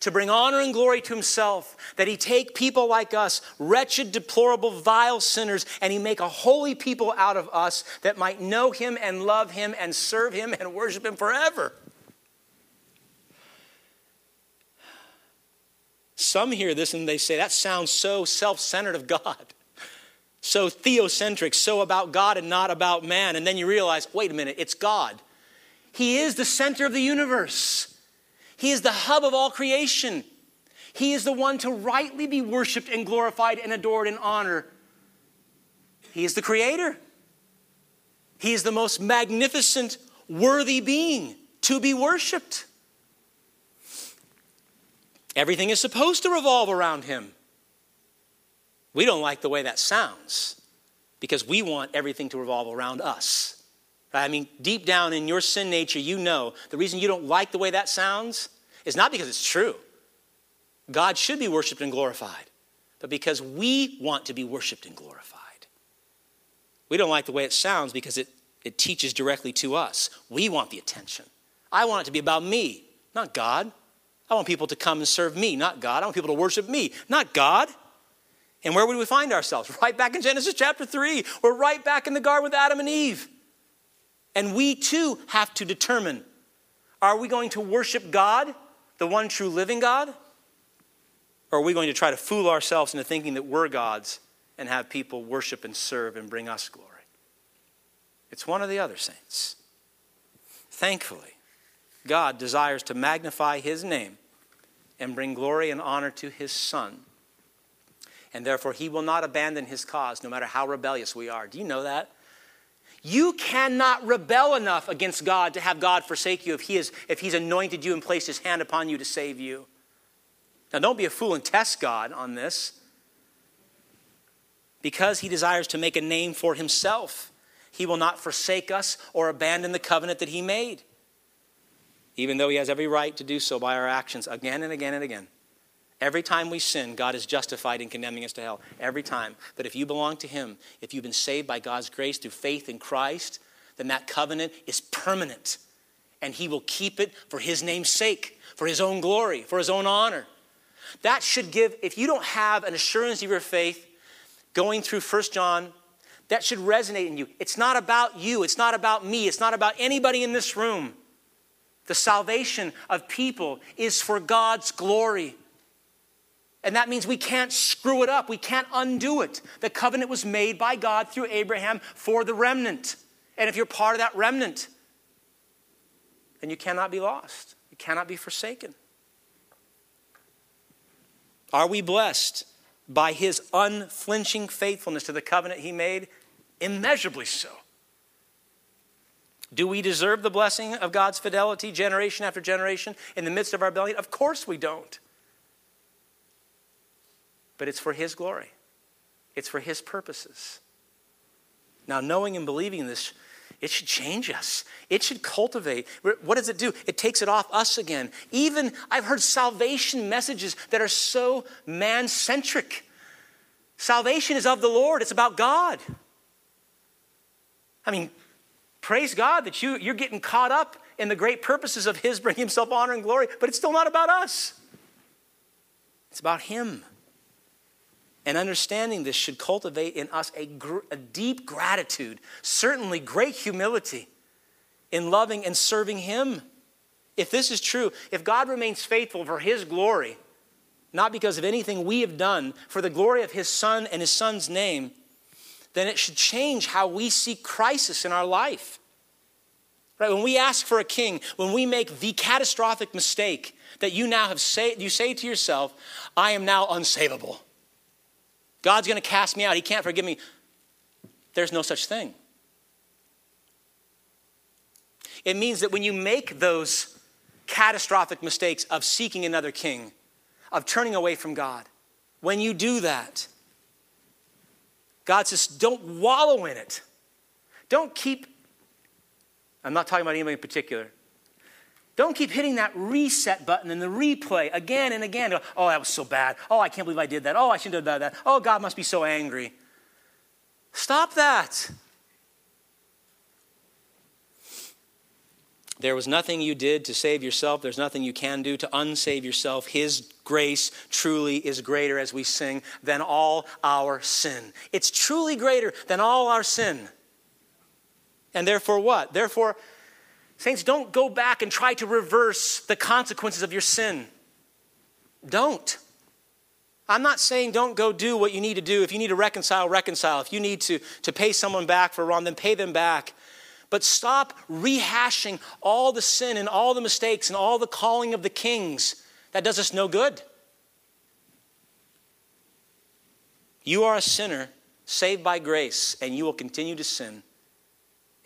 to bring honor and glory to himself, that he take people like us, wretched, deplorable, vile sinners, and he make a holy people out of us that might know him and love him and serve him and worship him forever. Some hear this and they say, that sounds so self centered of God, so theocentric, so about God and not about man. And then you realize, wait a minute, it's God. He is the center of the universe. He is the hub of all creation. He is the one to rightly be worshiped and glorified and adored and honored. He is the creator. He is the most magnificent, worthy being to be worshiped. Everything is supposed to revolve around him. We don't like the way that sounds because we want everything to revolve around us. I mean, deep down in your sin nature, you know the reason you don't like the way that sounds is not because it's true. God should be worshiped and glorified, but because we want to be worshiped and glorified. We don't like the way it sounds because it, it teaches directly to us. We want the attention. I want it to be about me, not God. I want people to come and serve me, not God. I want people to worship me, not God. And where would we find ourselves? Right back in Genesis chapter 3. We're right back in the garden with Adam and Eve. And we too have to determine are we going to worship God, the one true living God? Or are we going to try to fool ourselves into thinking that we're gods and have people worship and serve and bring us glory? It's one or the other, saints. Thankfully, God desires to magnify his name and bring glory and honor to his Son. And therefore, he will not abandon his cause, no matter how rebellious we are. Do you know that? You cannot rebel enough against God to have God forsake you if, he is, if He's anointed you and placed His hand upon you to save you. Now, don't be a fool and test God on this. Because He desires to make a name for Himself, He will not forsake us or abandon the covenant that He made, even though He has every right to do so by our actions again and again and again. Every time we sin, God is justified in condemning us to hell. Every time. But if you belong to Him, if you've been saved by God's grace through faith in Christ, then that covenant is permanent. And He will keep it for His name's sake, for His own glory, for His own honor. That should give, if you don't have an assurance of your faith going through 1 John, that should resonate in you. It's not about you, it's not about me, it's not about anybody in this room. The salvation of people is for God's glory. And that means we can't screw it up. We can't undo it. The covenant was made by God through Abraham for the remnant. And if you're part of that remnant, then you cannot be lost. You cannot be forsaken. Are we blessed by his unflinching faithfulness to the covenant he made? Immeasurably so. Do we deserve the blessing of God's fidelity generation after generation in the midst of our rebellion? Of course we don't but it's for His glory, it's for His purposes. Now, knowing and believing this, it should change us. It should cultivate. What does it do? It takes it off us again. Even I've heard salvation messages that are so man centric. Salvation is of the Lord, it's about God. I mean, praise God that you, you're getting caught up in the great purposes of His bringing Himself honor and glory, but it's still not about us. It's about Him. And understanding this should cultivate in us a, gr- a, deep gratitude, certainly great humility in loving and serving Him. If this is true, if God remains faithful for His glory, not because of anything we have done, for the glory of His Son and His Son's name, then it should change how we see crisis in our life. Right? When we ask for a king, when we make the catastrophic mistake that you now have say, you say to yourself, I am now unsavable. God's going to cast me out. He can't forgive me. There's no such thing. It means that when you make those catastrophic mistakes of seeking another king, of turning away from God, when you do that, God says, don't wallow in it. Don't keep, I'm not talking about anybody in particular. Don't keep hitting that reset button and the replay again and again. Oh, that was so bad. Oh, I can't believe I did that. Oh, I shouldn't have done that. Oh, God must be so angry. Stop that. There was nothing you did to save yourself. There's nothing you can do to unsave yourself. His grace truly is greater, as we sing, than all our sin. It's truly greater than all our sin. And therefore, what? Therefore, Saints, don't go back and try to reverse the consequences of your sin. Don't. I'm not saying don't go do what you need to do. If you need to reconcile, reconcile. If you need to, to pay someone back for wrong, then pay them back. But stop rehashing all the sin and all the mistakes and all the calling of the kings. That does us no good. You are a sinner saved by grace, and you will continue to sin.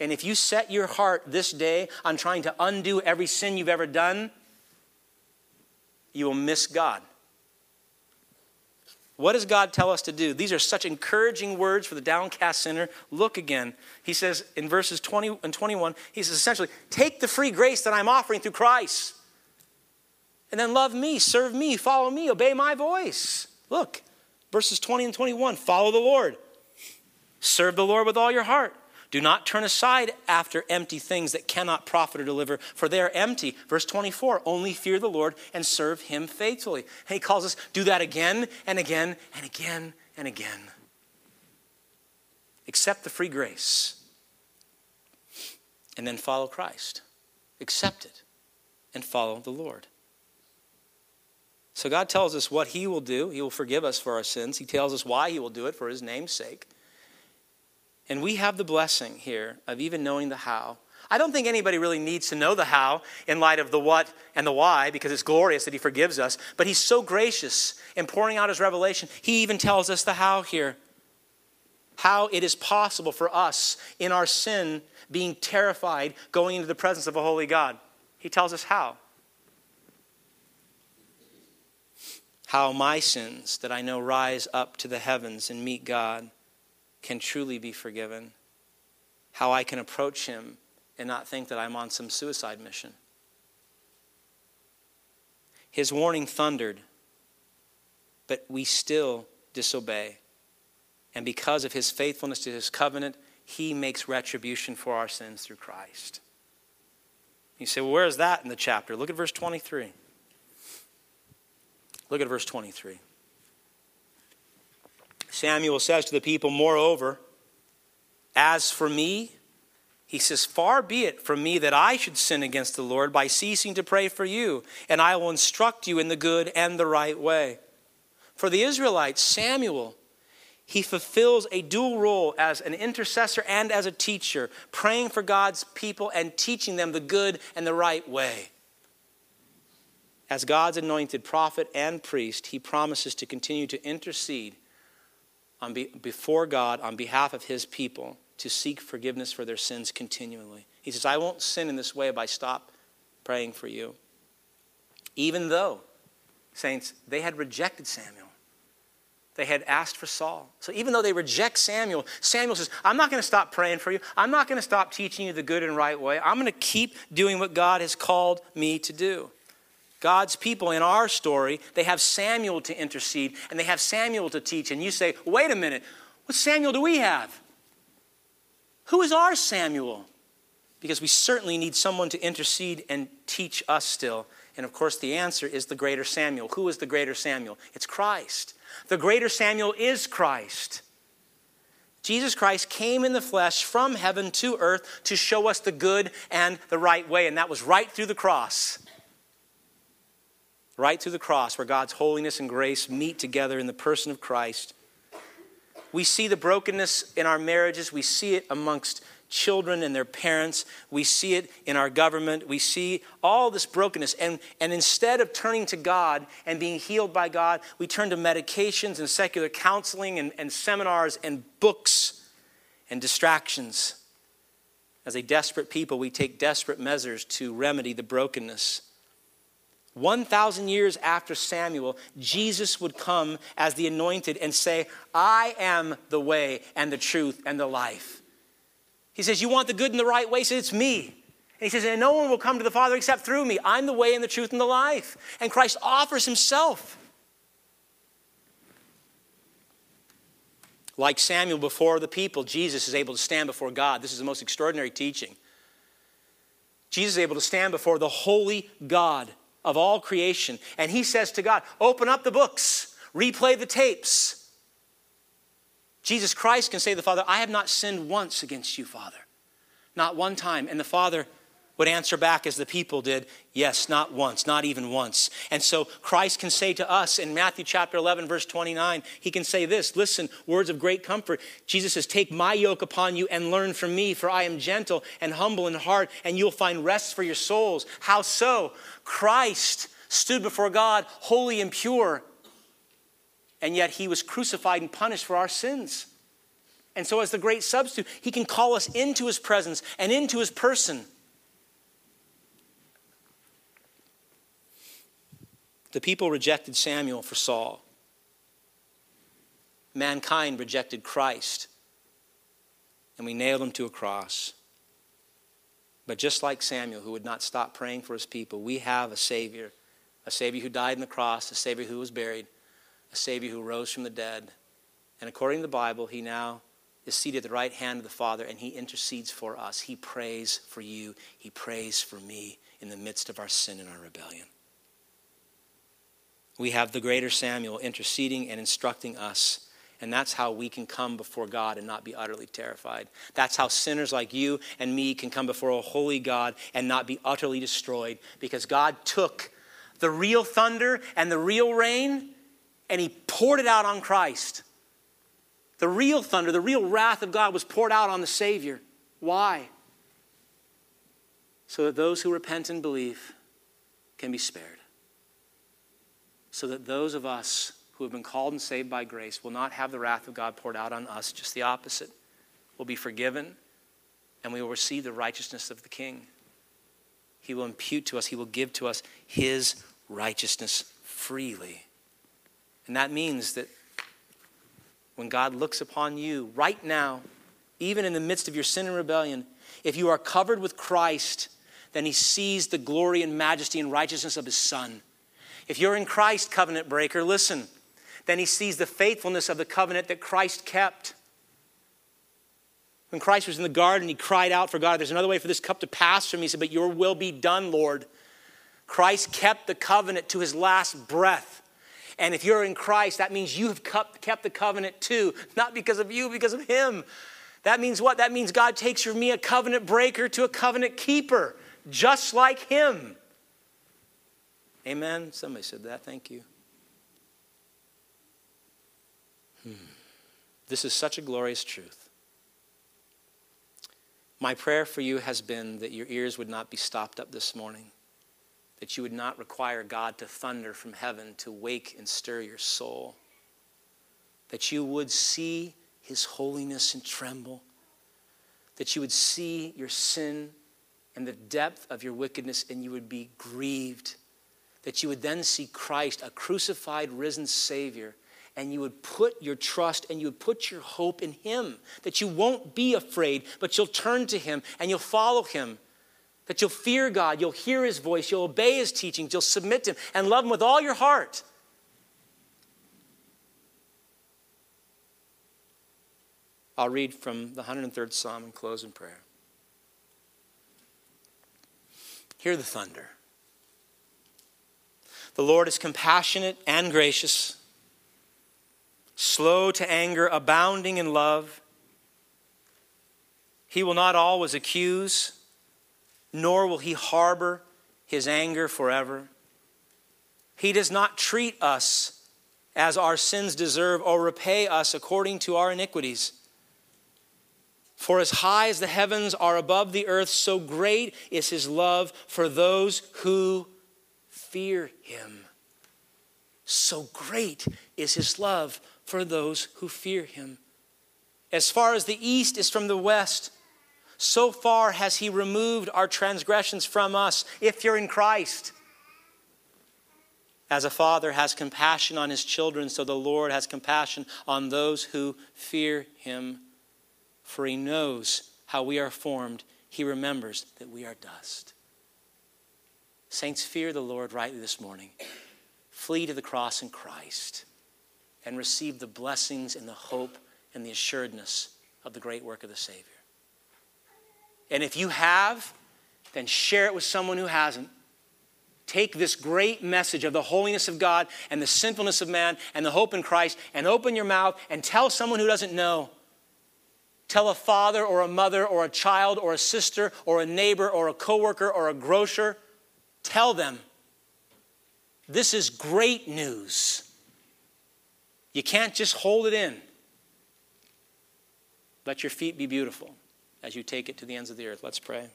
And if you set your heart this day on trying to undo every sin you've ever done, you will miss God. What does God tell us to do? These are such encouraging words for the downcast sinner. Look again. He says in verses 20 and 21, he says essentially, take the free grace that I'm offering through Christ. And then love me, serve me, follow me, obey my voice. Look, verses 20 and 21, follow the Lord. Serve the Lord with all your heart. Do not turn aside after empty things that cannot profit or deliver, for they are empty. Verse 24 only fear the Lord and serve him faithfully. And he calls us, do that again and again and again and again. Accept the free grace and then follow Christ. Accept it and follow the Lord. So God tells us what He will do. He will forgive us for our sins. He tells us why He will do it for His name's sake. And we have the blessing here of even knowing the how. I don't think anybody really needs to know the how in light of the what and the why because it's glorious that He forgives us. But He's so gracious in pouring out His revelation. He even tells us the how here. How it is possible for us in our sin being terrified going into the presence of a holy God. He tells us how. How my sins that I know rise up to the heavens and meet God can truly be forgiven, how I can approach Him and not think that I'm on some suicide mission. His warning thundered but we still disobey. And because of his faithfulness to his covenant, he makes retribution for our sins through Christ. You say, well, where is that in the chapter? Look at verse 23. Look at verse 23. Samuel says to the people, Moreover, as for me, he says, Far be it from me that I should sin against the Lord by ceasing to pray for you, and I will instruct you in the good and the right way. For the Israelites, Samuel, he fulfills a dual role as an intercessor and as a teacher, praying for God's people and teaching them the good and the right way. As God's anointed prophet and priest, he promises to continue to intercede on be, before God on behalf of his people to seek forgiveness for their sins continually. He says, I won't sin in this way if I stop praying for you. Even though, saints, they had rejected Samuel. They had asked for Saul. So even though they reject Samuel, Samuel says, I'm not going to stop praying for you. I'm not going to stop teaching you the good and right way. I'm going to keep doing what God has called me to do. God's people in our story, they have Samuel to intercede and they have Samuel to teach. And you say, wait a minute, what Samuel do we have? Who is our Samuel? Because we certainly need someone to intercede and teach us still. And of course, the answer is the greater Samuel. Who is the greater Samuel? It's Christ. The greater Samuel is Christ. Jesus Christ came in the flesh from heaven to earth to show us the good and the right way, and that was right through the cross. Right through the cross, where God's holiness and grace meet together in the person of Christ. We see the brokenness in our marriages, we see it amongst children and their parents. We see it in our government. We see all this brokenness. And, and instead of turning to God and being healed by God, we turn to medications and secular counseling and, and seminars and books and distractions. As a desperate people, we take desperate measures to remedy the brokenness. 1,000 years after Samuel, Jesus would come as the anointed and say, I am the way and the truth and the life. He says, You want the good and the right way? He says, It's me. And he says, And no one will come to the Father except through me. I'm the way and the truth and the life. And Christ offers himself. Like Samuel before the people, Jesus is able to stand before God. This is the most extraordinary teaching. Jesus is able to stand before the holy God of all creation. And he says to God, Open up the books, replay the tapes. Jesus Christ can say to the Father, I have not sinned once against you, Father. Not one time. And the Father would answer back as the people did, Yes, not once, not even once. And so Christ can say to us in Matthew chapter 11, verse 29, He can say this Listen, words of great comfort. Jesus says, Take my yoke upon you and learn from me, for I am gentle and humble in heart, and you'll find rest for your souls. How so? Christ stood before God, holy and pure, and yet he was crucified and punished for our sins. And so, as the great substitute, he can call us into his presence and into his person. The people rejected Samuel for Saul. Mankind rejected Christ, and we nailed him to a cross. But just like Samuel, who would not stop praying for his people, we have a Savior, a Savior who died on the cross, a Savior who was buried, a Savior who rose from the dead. And according to the Bible, he now is seated at the right hand of the Father and he intercedes for us. He prays for you, he prays for me in the midst of our sin and our rebellion. We have the greater Samuel interceding and instructing us. And that's how we can come before God and not be utterly terrified. That's how sinners like you and me can come before a holy God and not be utterly destroyed because God took the real thunder and the real rain and he poured it out on Christ. The real thunder, the real wrath of God was poured out on the Savior. Why? So that those who repent and believe can be spared. So that those of us who have been called and saved by grace will not have the wrath of God poured out on us, just the opposite. We'll be forgiven and we will receive the righteousness of the King. He will impute to us, He will give to us His righteousness freely. And that means that when God looks upon you right now, even in the midst of your sin and rebellion, if you are covered with Christ, then he sees the glory and majesty and righteousness of his Son. If you're in Christ, covenant breaker, listen. Then he sees the faithfulness of the covenant that Christ kept. When Christ was in the garden, he cried out for God, There's another way for this cup to pass from me. He said, But your will be done, Lord. Christ kept the covenant to his last breath. And if you're in Christ, that means you have kept the covenant too, not because of you, because of him. That means what? That means God takes from me a covenant breaker to a covenant keeper, just like him. Amen. Somebody said that. Thank you. Hmm. This is such a glorious truth. My prayer for you has been that your ears would not be stopped up this morning, that you would not require God to thunder from heaven to wake and stir your soul, that you would see his holiness and tremble, that you would see your sin and the depth of your wickedness and you would be grieved, that you would then see Christ, a crucified, risen Savior and you would put your trust and you would put your hope in Him. That you won't be afraid, but you'll turn to Him and you'll follow Him. That you'll fear God, you'll hear His voice, you'll obey His teachings, you'll submit to Him and love Him with all your heart. I'll read from the 103rd Psalm and close in prayer. Hear the thunder. The Lord is compassionate and gracious slow to anger, abounding in love. He will not always accuse, nor will he harbor his anger forever. He does not treat us as our sins deserve or repay us according to our iniquities. For as high as the heavens are above the earth, so great is his love for those who fear him. So great is his love for those who fear him. As far as the east is from the west, so far has he removed our transgressions from us, if you're in Christ. As a father has compassion on his children, so the Lord has compassion on those who fear him. For he knows how we are formed, he remembers that we are dust. Saints, fear the Lord rightly this morning. Flee to the cross in Christ and receive the blessings and the hope and the assuredness of the great work of the Savior. And if you have, then share it with someone who hasn't. Take this great message of the holiness of God and the sinfulness of man and the hope in Christ and open your mouth and tell someone who doesn't know. Tell a father or a mother or a child or a sister or a neighbor or a coworker or a grocer. Tell them. This is great news. You can't just hold it in. Let your feet be beautiful as you take it to the ends of the earth. Let's pray.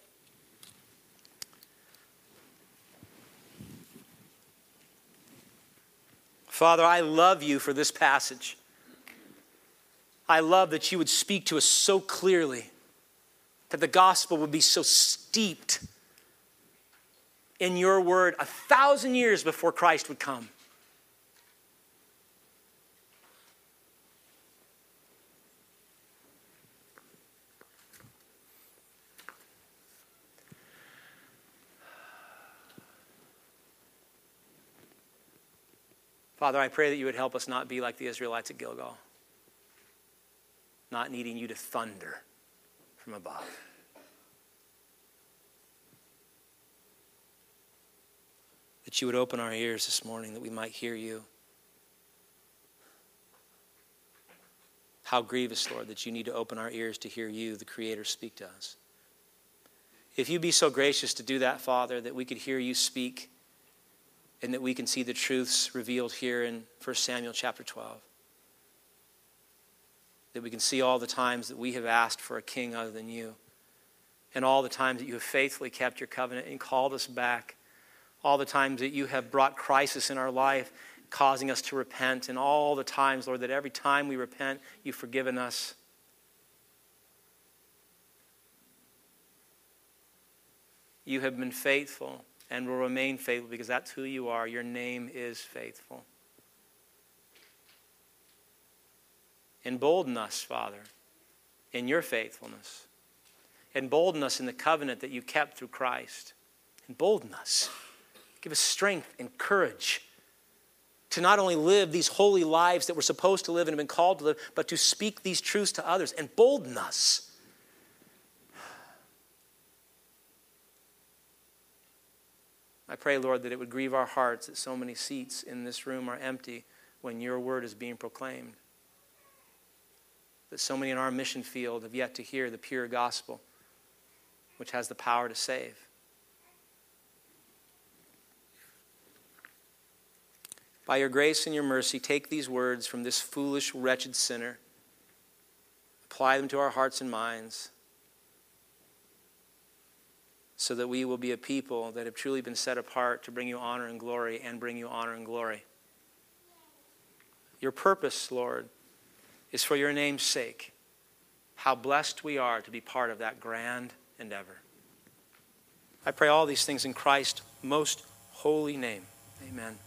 Father, I love you for this passage. I love that you would speak to us so clearly, that the gospel would be so steeped in your word a thousand years before Christ would come. Father, I pray that you would help us not be like the Israelites at Gilgal, not needing you to thunder from above. That you would open our ears this morning that we might hear you. How grievous, Lord, that you need to open our ears to hear you, the Creator, speak to us. If you be so gracious to do that, Father, that we could hear you speak and that we can see the truths revealed here in 1 Samuel chapter 12. That we can see all the times that we have asked for a king other than you, and all the times that you have faithfully kept your covenant and called us back, all the times that you have brought crisis in our life, causing us to repent, and all the times, Lord, that every time we repent, you've forgiven us. You have been faithful and will remain faithful because that's who you are. Your name is faithful. Embolden us, Father, in your faithfulness. Embolden us in the covenant that you kept through Christ. Embolden us. Give us strength and courage to not only live these holy lives that we're supposed to live and have been called to live, but to speak these truths to others and bolden us. I pray, Lord, that it would grieve our hearts that so many seats in this room are empty when your word is being proclaimed. That so many in our mission field have yet to hear the pure gospel, which has the power to save. By your grace and your mercy, take these words from this foolish, wretched sinner, apply them to our hearts and minds, so that we will be a people that have truly been set apart to bring you honor and glory and bring you honor and glory. Your purpose, Lord, is for your name's sake. How blessed we are to be part of that grand endeavor. I pray all these things in Christ's most holy name. Amen.